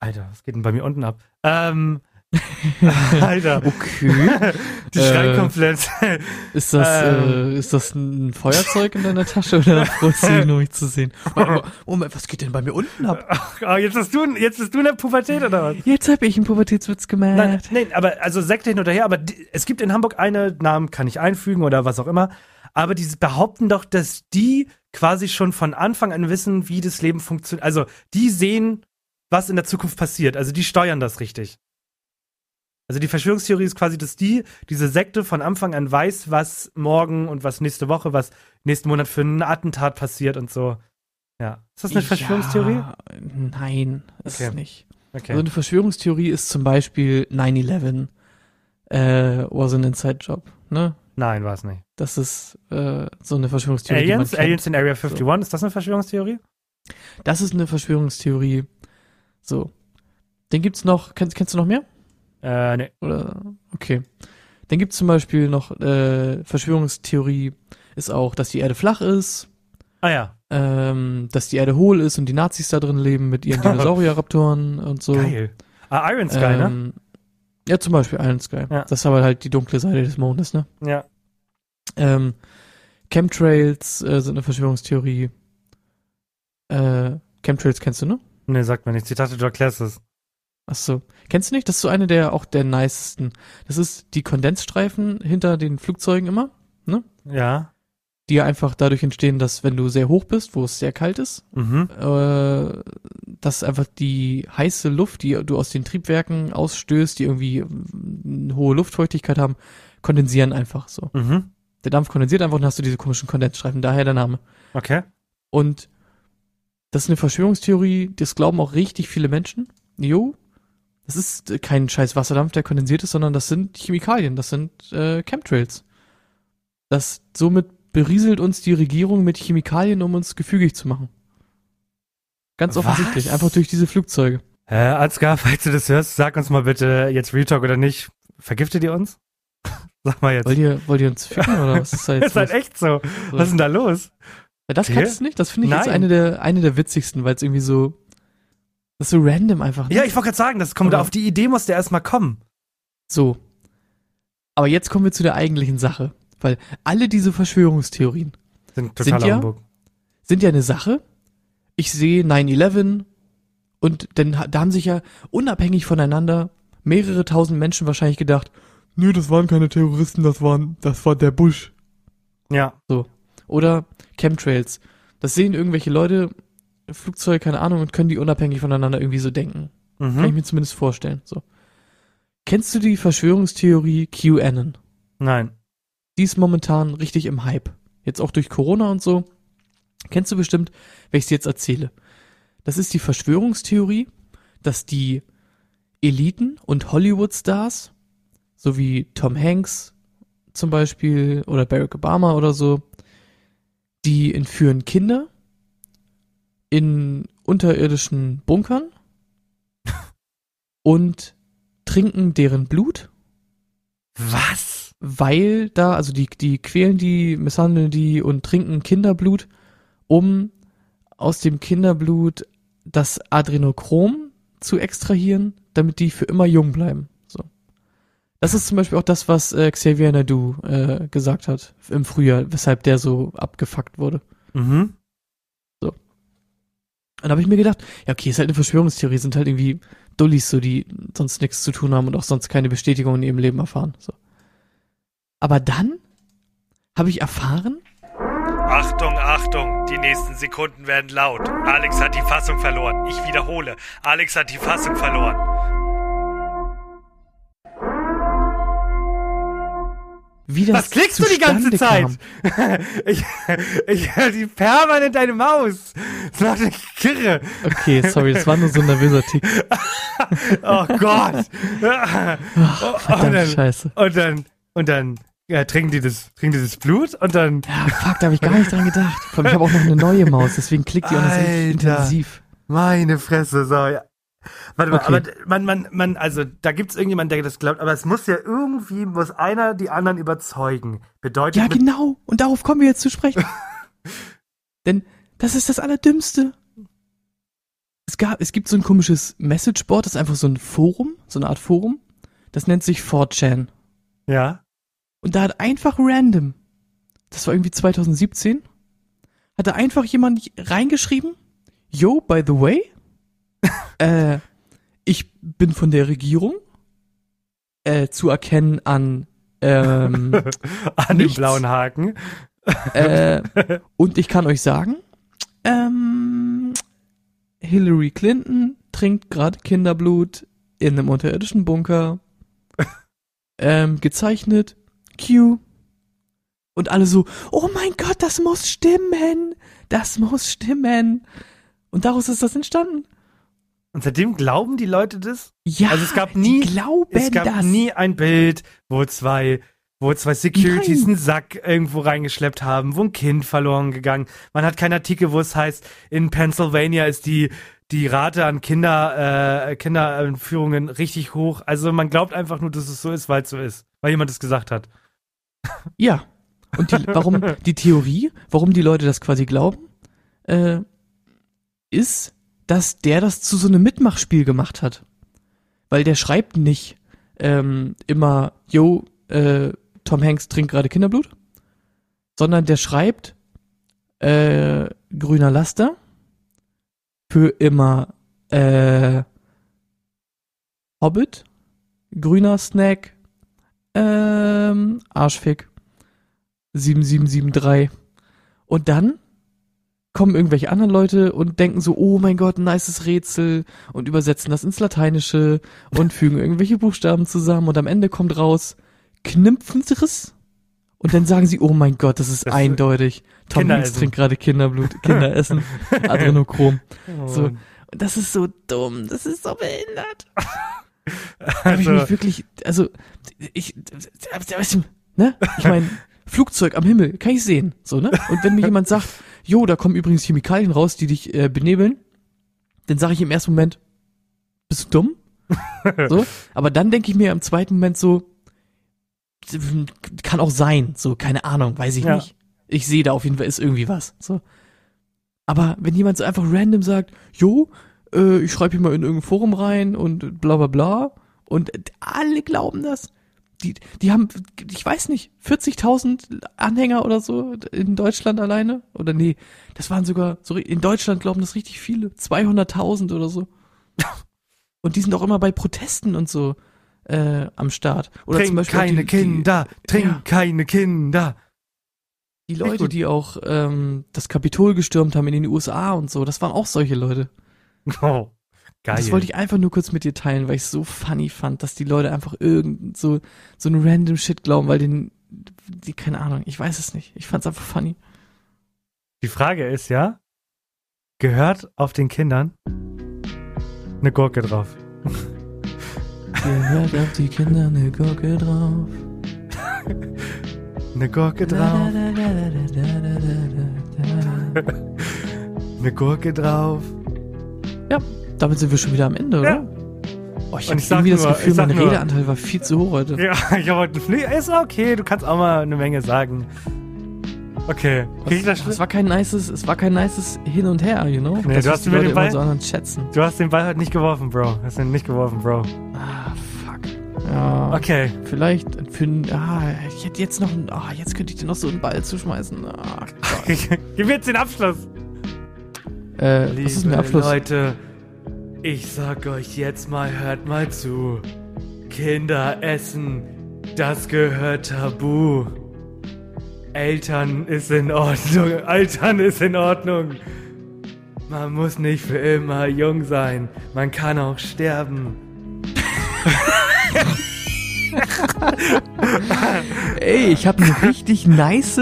Speaker 1: Alter, was geht denn bei mir unten ab? Ähm. Alter.
Speaker 2: Okay. *laughs*
Speaker 1: Die
Speaker 2: Äh,
Speaker 1: schreien komplett.
Speaker 2: Ist das,
Speaker 1: Ähm.
Speaker 2: äh, ist das ein Feuerzeug in deiner Tasche oder dich nur, mich zu sehen? Moment, was geht denn bei mir unten ab?
Speaker 1: oh, jetzt bist du, jetzt bist du in der Pubertät oder was?
Speaker 2: Jetzt habe ich einen Pubertätswitz gemacht.
Speaker 1: Nein, nein, aber also Sekte hin oder her, aber die, es gibt in Hamburg eine, Namen kann ich einfügen oder was auch immer, aber die behaupten doch, dass die quasi schon von Anfang an wissen, wie das Leben funktioniert. Also die sehen, was in der Zukunft passiert. Also die steuern das richtig. Also die Verschwörungstheorie ist quasi, dass die, diese Sekte von Anfang an weiß, was morgen und was nächste Woche, was nächsten Monat für ein Attentat passiert und so. Ja. Ist das eine Verschwörungstheorie?
Speaker 2: Ja, nein, ist
Speaker 1: Okay.
Speaker 2: es nicht.
Speaker 1: Okay.
Speaker 2: Also eine Verschwörungstheorie ist zum Beispiel 9-11 äh, was an Inside Job, ne?
Speaker 1: Nein, war es nicht.
Speaker 2: Das ist äh, so eine Verschwörungstheorie,
Speaker 1: Aliens? Aliens in Area 51, ist das eine Verschwörungstheorie?
Speaker 2: Das ist eine Verschwörungstheorie. So. Den gibt's noch, kennst, kennst du noch mehr?
Speaker 1: Äh, nee.
Speaker 2: Oder okay. Dann gibt's zum Beispiel noch äh, Verschwörungstheorie ist auch, dass die Erde flach ist,
Speaker 1: Ah ja.
Speaker 2: ähm, dass die Erde hohl ist und die Nazis da drin leben mit ihren *laughs* Dinosaurier-Raptoren und so.
Speaker 1: Geil. Ah, Iron Sky, ne?
Speaker 2: ähm, Ja, zum Beispiel Iron Sky.
Speaker 1: Ja.
Speaker 2: Das ist aber halt die dunkle Seite des Mondes, ne?
Speaker 1: Ja.
Speaker 2: Ähm, Chemtrails äh, sind eine Verschwörungstheorie. Äh, Chemtrails kennst du, ne?
Speaker 1: Nee, sagt mir nichts. Ich dachte, du erklärst es.
Speaker 2: Ach so. Kennst du nicht? Das ist so eine der auch der nicesten. Das ist die Kondensstreifen hinter den Flugzeugen immer,
Speaker 1: Ja.
Speaker 2: die ja einfach dadurch entstehen, dass wenn du sehr hoch bist, wo es sehr kalt ist,
Speaker 1: Mhm.
Speaker 2: äh, dass einfach die heiße Luft, die du aus den Triebwerken ausstößt, die irgendwie eine hohe Luftfeuchtigkeit haben, kondensieren einfach so.
Speaker 1: Mhm.
Speaker 2: Der Dampf kondensiert einfach und dann hast du diese komischen Kondensstreifen, daher der Name.
Speaker 1: Okay.
Speaker 2: Und das ist eine Verschwörungstheorie, das glauben auch richtig viele Menschen. Jo, das ist äh, kein scheiß Wasserdampf, der kondensiert ist, sondern das sind Chemikalien, das sind äh, Chemtrails. Das somit berieselt uns die Regierung mit Chemikalien, um uns gefügig zu machen. Ganz
Speaker 1: Was?
Speaker 2: offensichtlich, einfach durch diese Flugzeuge.
Speaker 1: Äh, Ansgar, *laughs* falls du das hörst, sag uns mal bitte jetzt Real Talk oder nicht. Vergiftet ihr uns? *laughs* Sag mal jetzt.
Speaker 2: Wollt ihr, wollt ihr uns ficken oder was ist da
Speaker 1: Das *laughs*
Speaker 2: jetzt
Speaker 1: ist halt echt so. Was ist denn da los?
Speaker 2: Ja, das kannst du nicht? Das finde ich jetzt
Speaker 1: Nein.
Speaker 2: eine der, eine der witzigsten, weil es irgendwie so, das ist so random einfach. Ne?
Speaker 1: Ja, ich wollte gerade sagen, das kommt
Speaker 2: Aber-
Speaker 1: auf die Idee muss der erstmal kommen.
Speaker 2: So. Aber jetzt kommen wir zu der eigentlichen Sache. Weil alle diese Verschwörungstheorien
Speaker 1: Sind
Speaker 2: Sind ja- sind ja eine Sache. Ich sehe 9-11 und dann, da haben sich ja unabhängig voneinander mehrere tausend Menschen wahrscheinlich gedacht, nö, das waren keine Terroristen, das waren, das war der Bush.
Speaker 1: Ja.
Speaker 2: Oder Chemtrails. Das sehen irgendwelche Leute, Flugzeug, keine Ahnung, und können die unabhängig voneinander irgendwie so denken. Kann ich
Speaker 1: Mhm.
Speaker 2: mir zumindest vorstellen. So. Kennst du die Verschwörungstheorie QAnon?
Speaker 1: Nein.
Speaker 2: Die ist momentan richtig im Hype. Jetzt auch durch Corona und so. Kennst du bestimmt, wenn ich es jetzt erzähle. Das ist die Verschwörungstheorie, dass die Eliten und Hollywood-Stars, so wie Tom Hanks zum Beispiel oder Barack Obama oder so, die entführen Kinder in unterirdischen Bunkern und trinken deren Blut
Speaker 1: Was?
Speaker 2: weil da, also die, die quälen die, misshandeln die und trinken Kinderblut, um aus dem Kinderblut das Adrenochrom zu extrahieren, damit die für immer jung bleiben. So. Das ist zum Beispiel auch das, was äh, Xavier Nadu äh, gesagt hat im Frühjahr, weshalb der so abgefuckt wurde.
Speaker 1: Mhm.
Speaker 2: Und da habe ich mir gedacht, ja, okay, ist halt eine Verschwörungstheorie, sind halt irgendwie Dullis, so die sonst nichts zu tun haben und auch sonst keine Bestätigung in ihrem Leben erfahren. So. Aber dann habe ich erfahren,
Speaker 1: Achtung, Achtung, die nächsten Sekunden werden laut. Alex hat die Fassung verloren. Ich wiederhole, Alex hat die Fassung verloren.
Speaker 2: Wie das
Speaker 1: Was klickst du die ganze Zeit? *laughs* ich ich höre die permanent deine Maus. Das macht mich kirre.
Speaker 2: Okay, sorry, das war nur so ein nervöser Tick. *laughs*
Speaker 1: Oh Gott.
Speaker 2: Ach, verdammte
Speaker 1: und dann,
Speaker 2: Scheiße.
Speaker 1: Und dann, und dann ja, trinken die das, trinken die das Blut und dann.
Speaker 2: Ja, fuck, da habe ich gar nicht dran gedacht. Vor allem, ich habe auch noch eine neue Maus, deswegen klickt die auch noch intensiv.
Speaker 1: Meine Fresse, so, ja. Warte mal,
Speaker 2: Okay.
Speaker 1: aber man, man, man, also da gibt's irgendjemanden, der das glaubt, aber es muss ja irgendwie, muss einer die anderen überzeugen. Bedeutet
Speaker 2: Ja, genau. Und darauf kommen wir jetzt zu sprechen. *laughs* Denn das ist das Allerdümmste. Es gab, es gibt so ein komisches Messageboard, das ist einfach so ein Forum, so eine Art Forum. Das nennt sich 4chan.
Speaker 1: Ja.
Speaker 2: Und da hat einfach random, das war irgendwie 2017, hat da einfach jemand reingeschrieben, yo, by the way, *laughs* äh, ich bin von der Regierung, äh, zu erkennen an, ähm, *laughs*
Speaker 1: An
Speaker 2: Nichts.
Speaker 1: dem blauen Haken.
Speaker 2: äh, und ich kann euch sagen, ähm, Hillary Clinton trinkt gerade Kinderblut in einem unterirdischen Bunker. *laughs* ähm, gezeichnet. Q. Und alle so, oh mein Gott, das muss stimmen. Das muss stimmen. Und daraus ist das entstanden.
Speaker 1: Und seitdem glauben die Leute das?
Speaker 2: Ja,
Speaker 1: Also es gab
Speaker 2: die
Speaker 1: nie- Es gab
Speaker 2: das.
Speaker 1: nie ein Bild, wo zwei, wo zwei Securities
Speaker 2: Nein.
Speaker 1: einen Sack irgendwo reingeschleppt haben, wo ein Kind verloren gegangen. Man hat keinen Artikel, wo es heißt, in Pennsylvania ist die die Rate an Kinder äh, Kinderentführungen richtig hoch. Also man glaubt einfach nur, dass es so ist, weil es so ist, weil jemand es gesagt hat.
Speaker 2: Ja. Und die, warum die Theorie, warum die Leute das quasi glauben, äh, ist, dass der das zu so einem Mitmachspiel gemacht hat. Weil der schreibt nicht ähm, immer, yo, äh, Tom Hanks trinkt gerade Kinderblut, sondern der schreibt äh, grüner Laster für immer äh, Hobbit, grüner Snack, ähm, Arschfick. 7773. Und dann kommen irgendwelche anderen Leute und denken so, oh mein Gott, ein nices Rätsel und übersetzen das ins Lateinische und fügen irgendwelche Buchstaben zusammen und am Ende kommt raus Knimpfenriss und dann sagen sie, oh mein Gott, das ist
Speaker 1: Das-
Speaker 2: eindeutig. Tom Hanks trinkt gerade Kinderblut, Kinder essen, *laughs* Adrenochrom. So.
Speaker 1: Und-
Speaker 2: Und das ist so dumm, das ist so behindert. *laughs* Da habe ich
Speaker 1: Also,
Speaker 2: mich wirklich, also ich, ne? Ich meine, Flugzeug am Himmel, kann ich sehen, so ne? Und wenn mir *laughs* jemand sagt, jo, da kommen übrigens Chemikalien raus, die dich äh, benebeln, dann sage ich im ersten Moment, bist du dumm? *laughs* so, aber dann denke ich mir im zweiten Moment so, kann auch sein, so, keine Ahnung, weiß ich
Speaker 1: Ja.
Speaker 2: nicht. Ich sehe da auf jeden Fall ist irgendwie was, so. Aber wenn jemand so einfach random sagt, jo, äh, ich schreibe hier mal in irgendein Forum rein und bla bla bla und alle glauben das. Die, die haben, ich weiß nicht, 40.000 Anhänger oder so in Deutschland alleine? Oder nee, das waren sogar, so, in Deutschland glauben das richtig viele. 200.000 oder so. Und die sind auch immer bei Protesten und so äh, am Start. Oder
Speaker 1: trink
Speaker 2: zum Beispiel
Speaker 1: keine
Speaker 2: die,
Speaker 1: Kinder, trink
Speaker 2: Ja.
Speaker 1: keine Kinder.
Speaker 2: Die, die Leute, die auch ähm, das Kapitol gestürmt haben in den USA und so, das waren auch solche Leute.
Speaker 1: Oh, geil.
Speaker 2: Das wollte ich einfach nur kurz mit dir teilen, weil ich es so funny fand, dass die Leute einfach irgend so, so ein random Shit glauben, weil den, die, keine Ahnung, ich weiß es nicht. Ich fand's einfach funny.
Speaker 1: Die Frage ist ja, gehört auf den Kindern eine Gurke drauf?
Speaker 2: Gehört auf die Kinder eine Gurke drauf.
Speaker 1: Eine Gurke drauf, eine Gurke drauf.
Speaker 2: Damit sind wir schon wieder am Ende, oder?
Speaker 1: Ja.
Speaker 2: Oh, ich habe irgendwie das
Speaker 1: nur-
Speaker 2: Gefühl, mein
Speaker 1: nur-
Speaker 2: Redeanteil war viel zu hoch heute.
Speaker 1: Ja, *laughs* ich habe heute nee, ist okay, du kannst auch mal eine Menge sagen. Okay, ich das
Speaker 2: es war kein nices, es war kein nices Hin und Her, you know?
Speaker 1: Nee,
Speaker 2: das
Speaker 1: du
Speaker 2: was
Speaker 1: hast
Speaker 2: die
Speaker 1: mir
Speaker 2: Leute
Speaker 1: den Ball-
Speaker 2: so anderen schätzen.
Speaker 1: Du hast den Ball heute nicht geworfen, Bro. Hast ihn nicht geworfen, Bro.
Speaker 2: Ah, fuck. Ja.
Speaker 1: Okay.
Speaker 2: Vielleicht für ah, ich hätte jetzt noch, ah, jetzt könnte ich dir noch so einen Ball zuschmeißen. Ah, Gott. *laughs*
Speaker 1: Gib mir jetzt den Abschluss.
Speaker 2: äh, was ist denn der Abschluss?
Speaker 1: Leute, ich sag euch jetzt mal, hört mal zu. Kinder essen, das gehört tabu. Eltern ist in Ordnung, *laughs* Altern ist in Ordnung. Man muss nicht für immer jung sein, man kann auch sterben. *laughs*
Speaker 2: Ey, ich habe eine richtig nice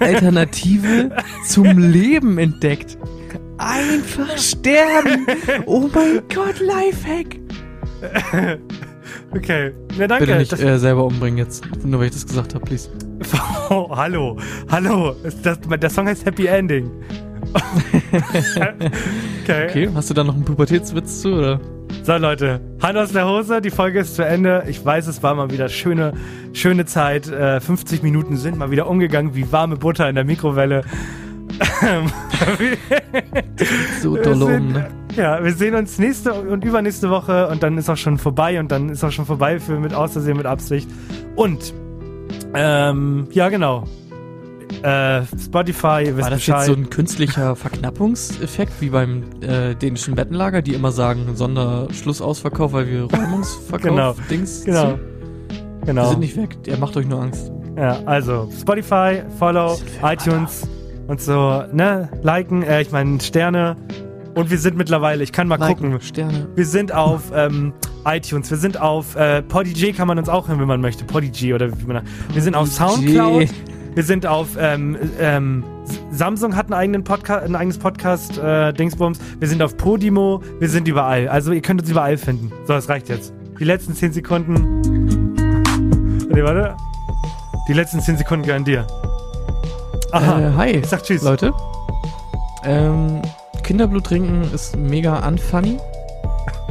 Speaker 2: Alternative zum Leben entdeckt. Einfach sterben. Oh mein Gott, Lifehack. *laughs*
Speaker 1: Okay, na danke.
Speaker 2: Bitte nicht
Speaker 1: Das-
Speaker 2: äh, selber umbringen jetzt, nur weil ich das gesagt habe, please.
Speaker 1: Oh, *laughs* hallo, hallo. Das, der Song heißt Happy Ending. *laughs* okay.
Speaker 2: Okay, hast du da noch einen Pubertätswitz zu, oder?
Speaker 1: So, Leute, Hand aus der Hose, die Folge ist zu Ende. Ich weiß, es war mal wieder schöne, schöne Zeit. Äh, 50 Minuten sind mal wieder umgegangen wie warme Butter in der Mikrowelle. *laughs*
Speaker 2: So um, ne?
Speaker 1: Ja, wir sehen uns nächste und übernächste Woche und dann ist auch schon vorbei und dann ist auch schon vorbei für mit Außersehen, mit Absicht. Und, ähm, ja, genau. Äh, Spotify, ihr wisst
Speaker 2: War das
Speaker 1: Bescheid.
Speaker 2: jetzt so ein künstlicher Verknappungseffekt, wie beim äh, dänischen Bettenlager, die immer sagen, Sonderschlussausverkauf, weil wir Räumungsverkauf
Speaker 1: Genau,
Speaker 2: Dings
Speaker 1: genau.
Speaker 2: ziehen? Wir
Speaker 1: genau.
Speaker 2: sind nicht weg, der macht euch nur Angst.
Speaker 1: Ja, also Spotify, Follow, iTunes und so, ne? Liken, äh, ich meine Sterne. Und wir sind mittlerweile, ich kann mal
Speaker 2: Liken,
Speaker 1: gucken,
Speaker 2: Sterne.
Speaker 1: wir sind auf ähm, iTunes, wir sind auf äh, Podigy kann man uns auch hören, wenn man möchte. Podigy oder wie man. Wir sind auf Soundcloud. Wir sind auf ähm, ähm, Samsung hat einen eigenen Podcast, ein eigenes Podcast äh, Dingsbums. Wir sind auf Podimo. Wir sind überall. Also ihr könnt uns überall finden. So, das reicht jetzt. Die letzten 10 Sekunden. Nee, warte. Die letzten 10 Sekunden gehören dir. Aha.
Speaker 2: Äh, hi,
Speaker 1: sag Tschüss.
Speaker 2: Leute. Ähm, Kinderblut trinken ist mega unfunny.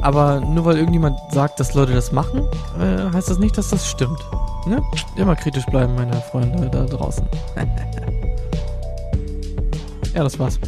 Speaker 2: Aber nur weil irgendjemand sagt, dass Leute das machen, äh, heißt das nicht, dass das stimmt. Ne? Immer kritisch bleiben, meine Freunde da draußen. *laughs* ja, das war's.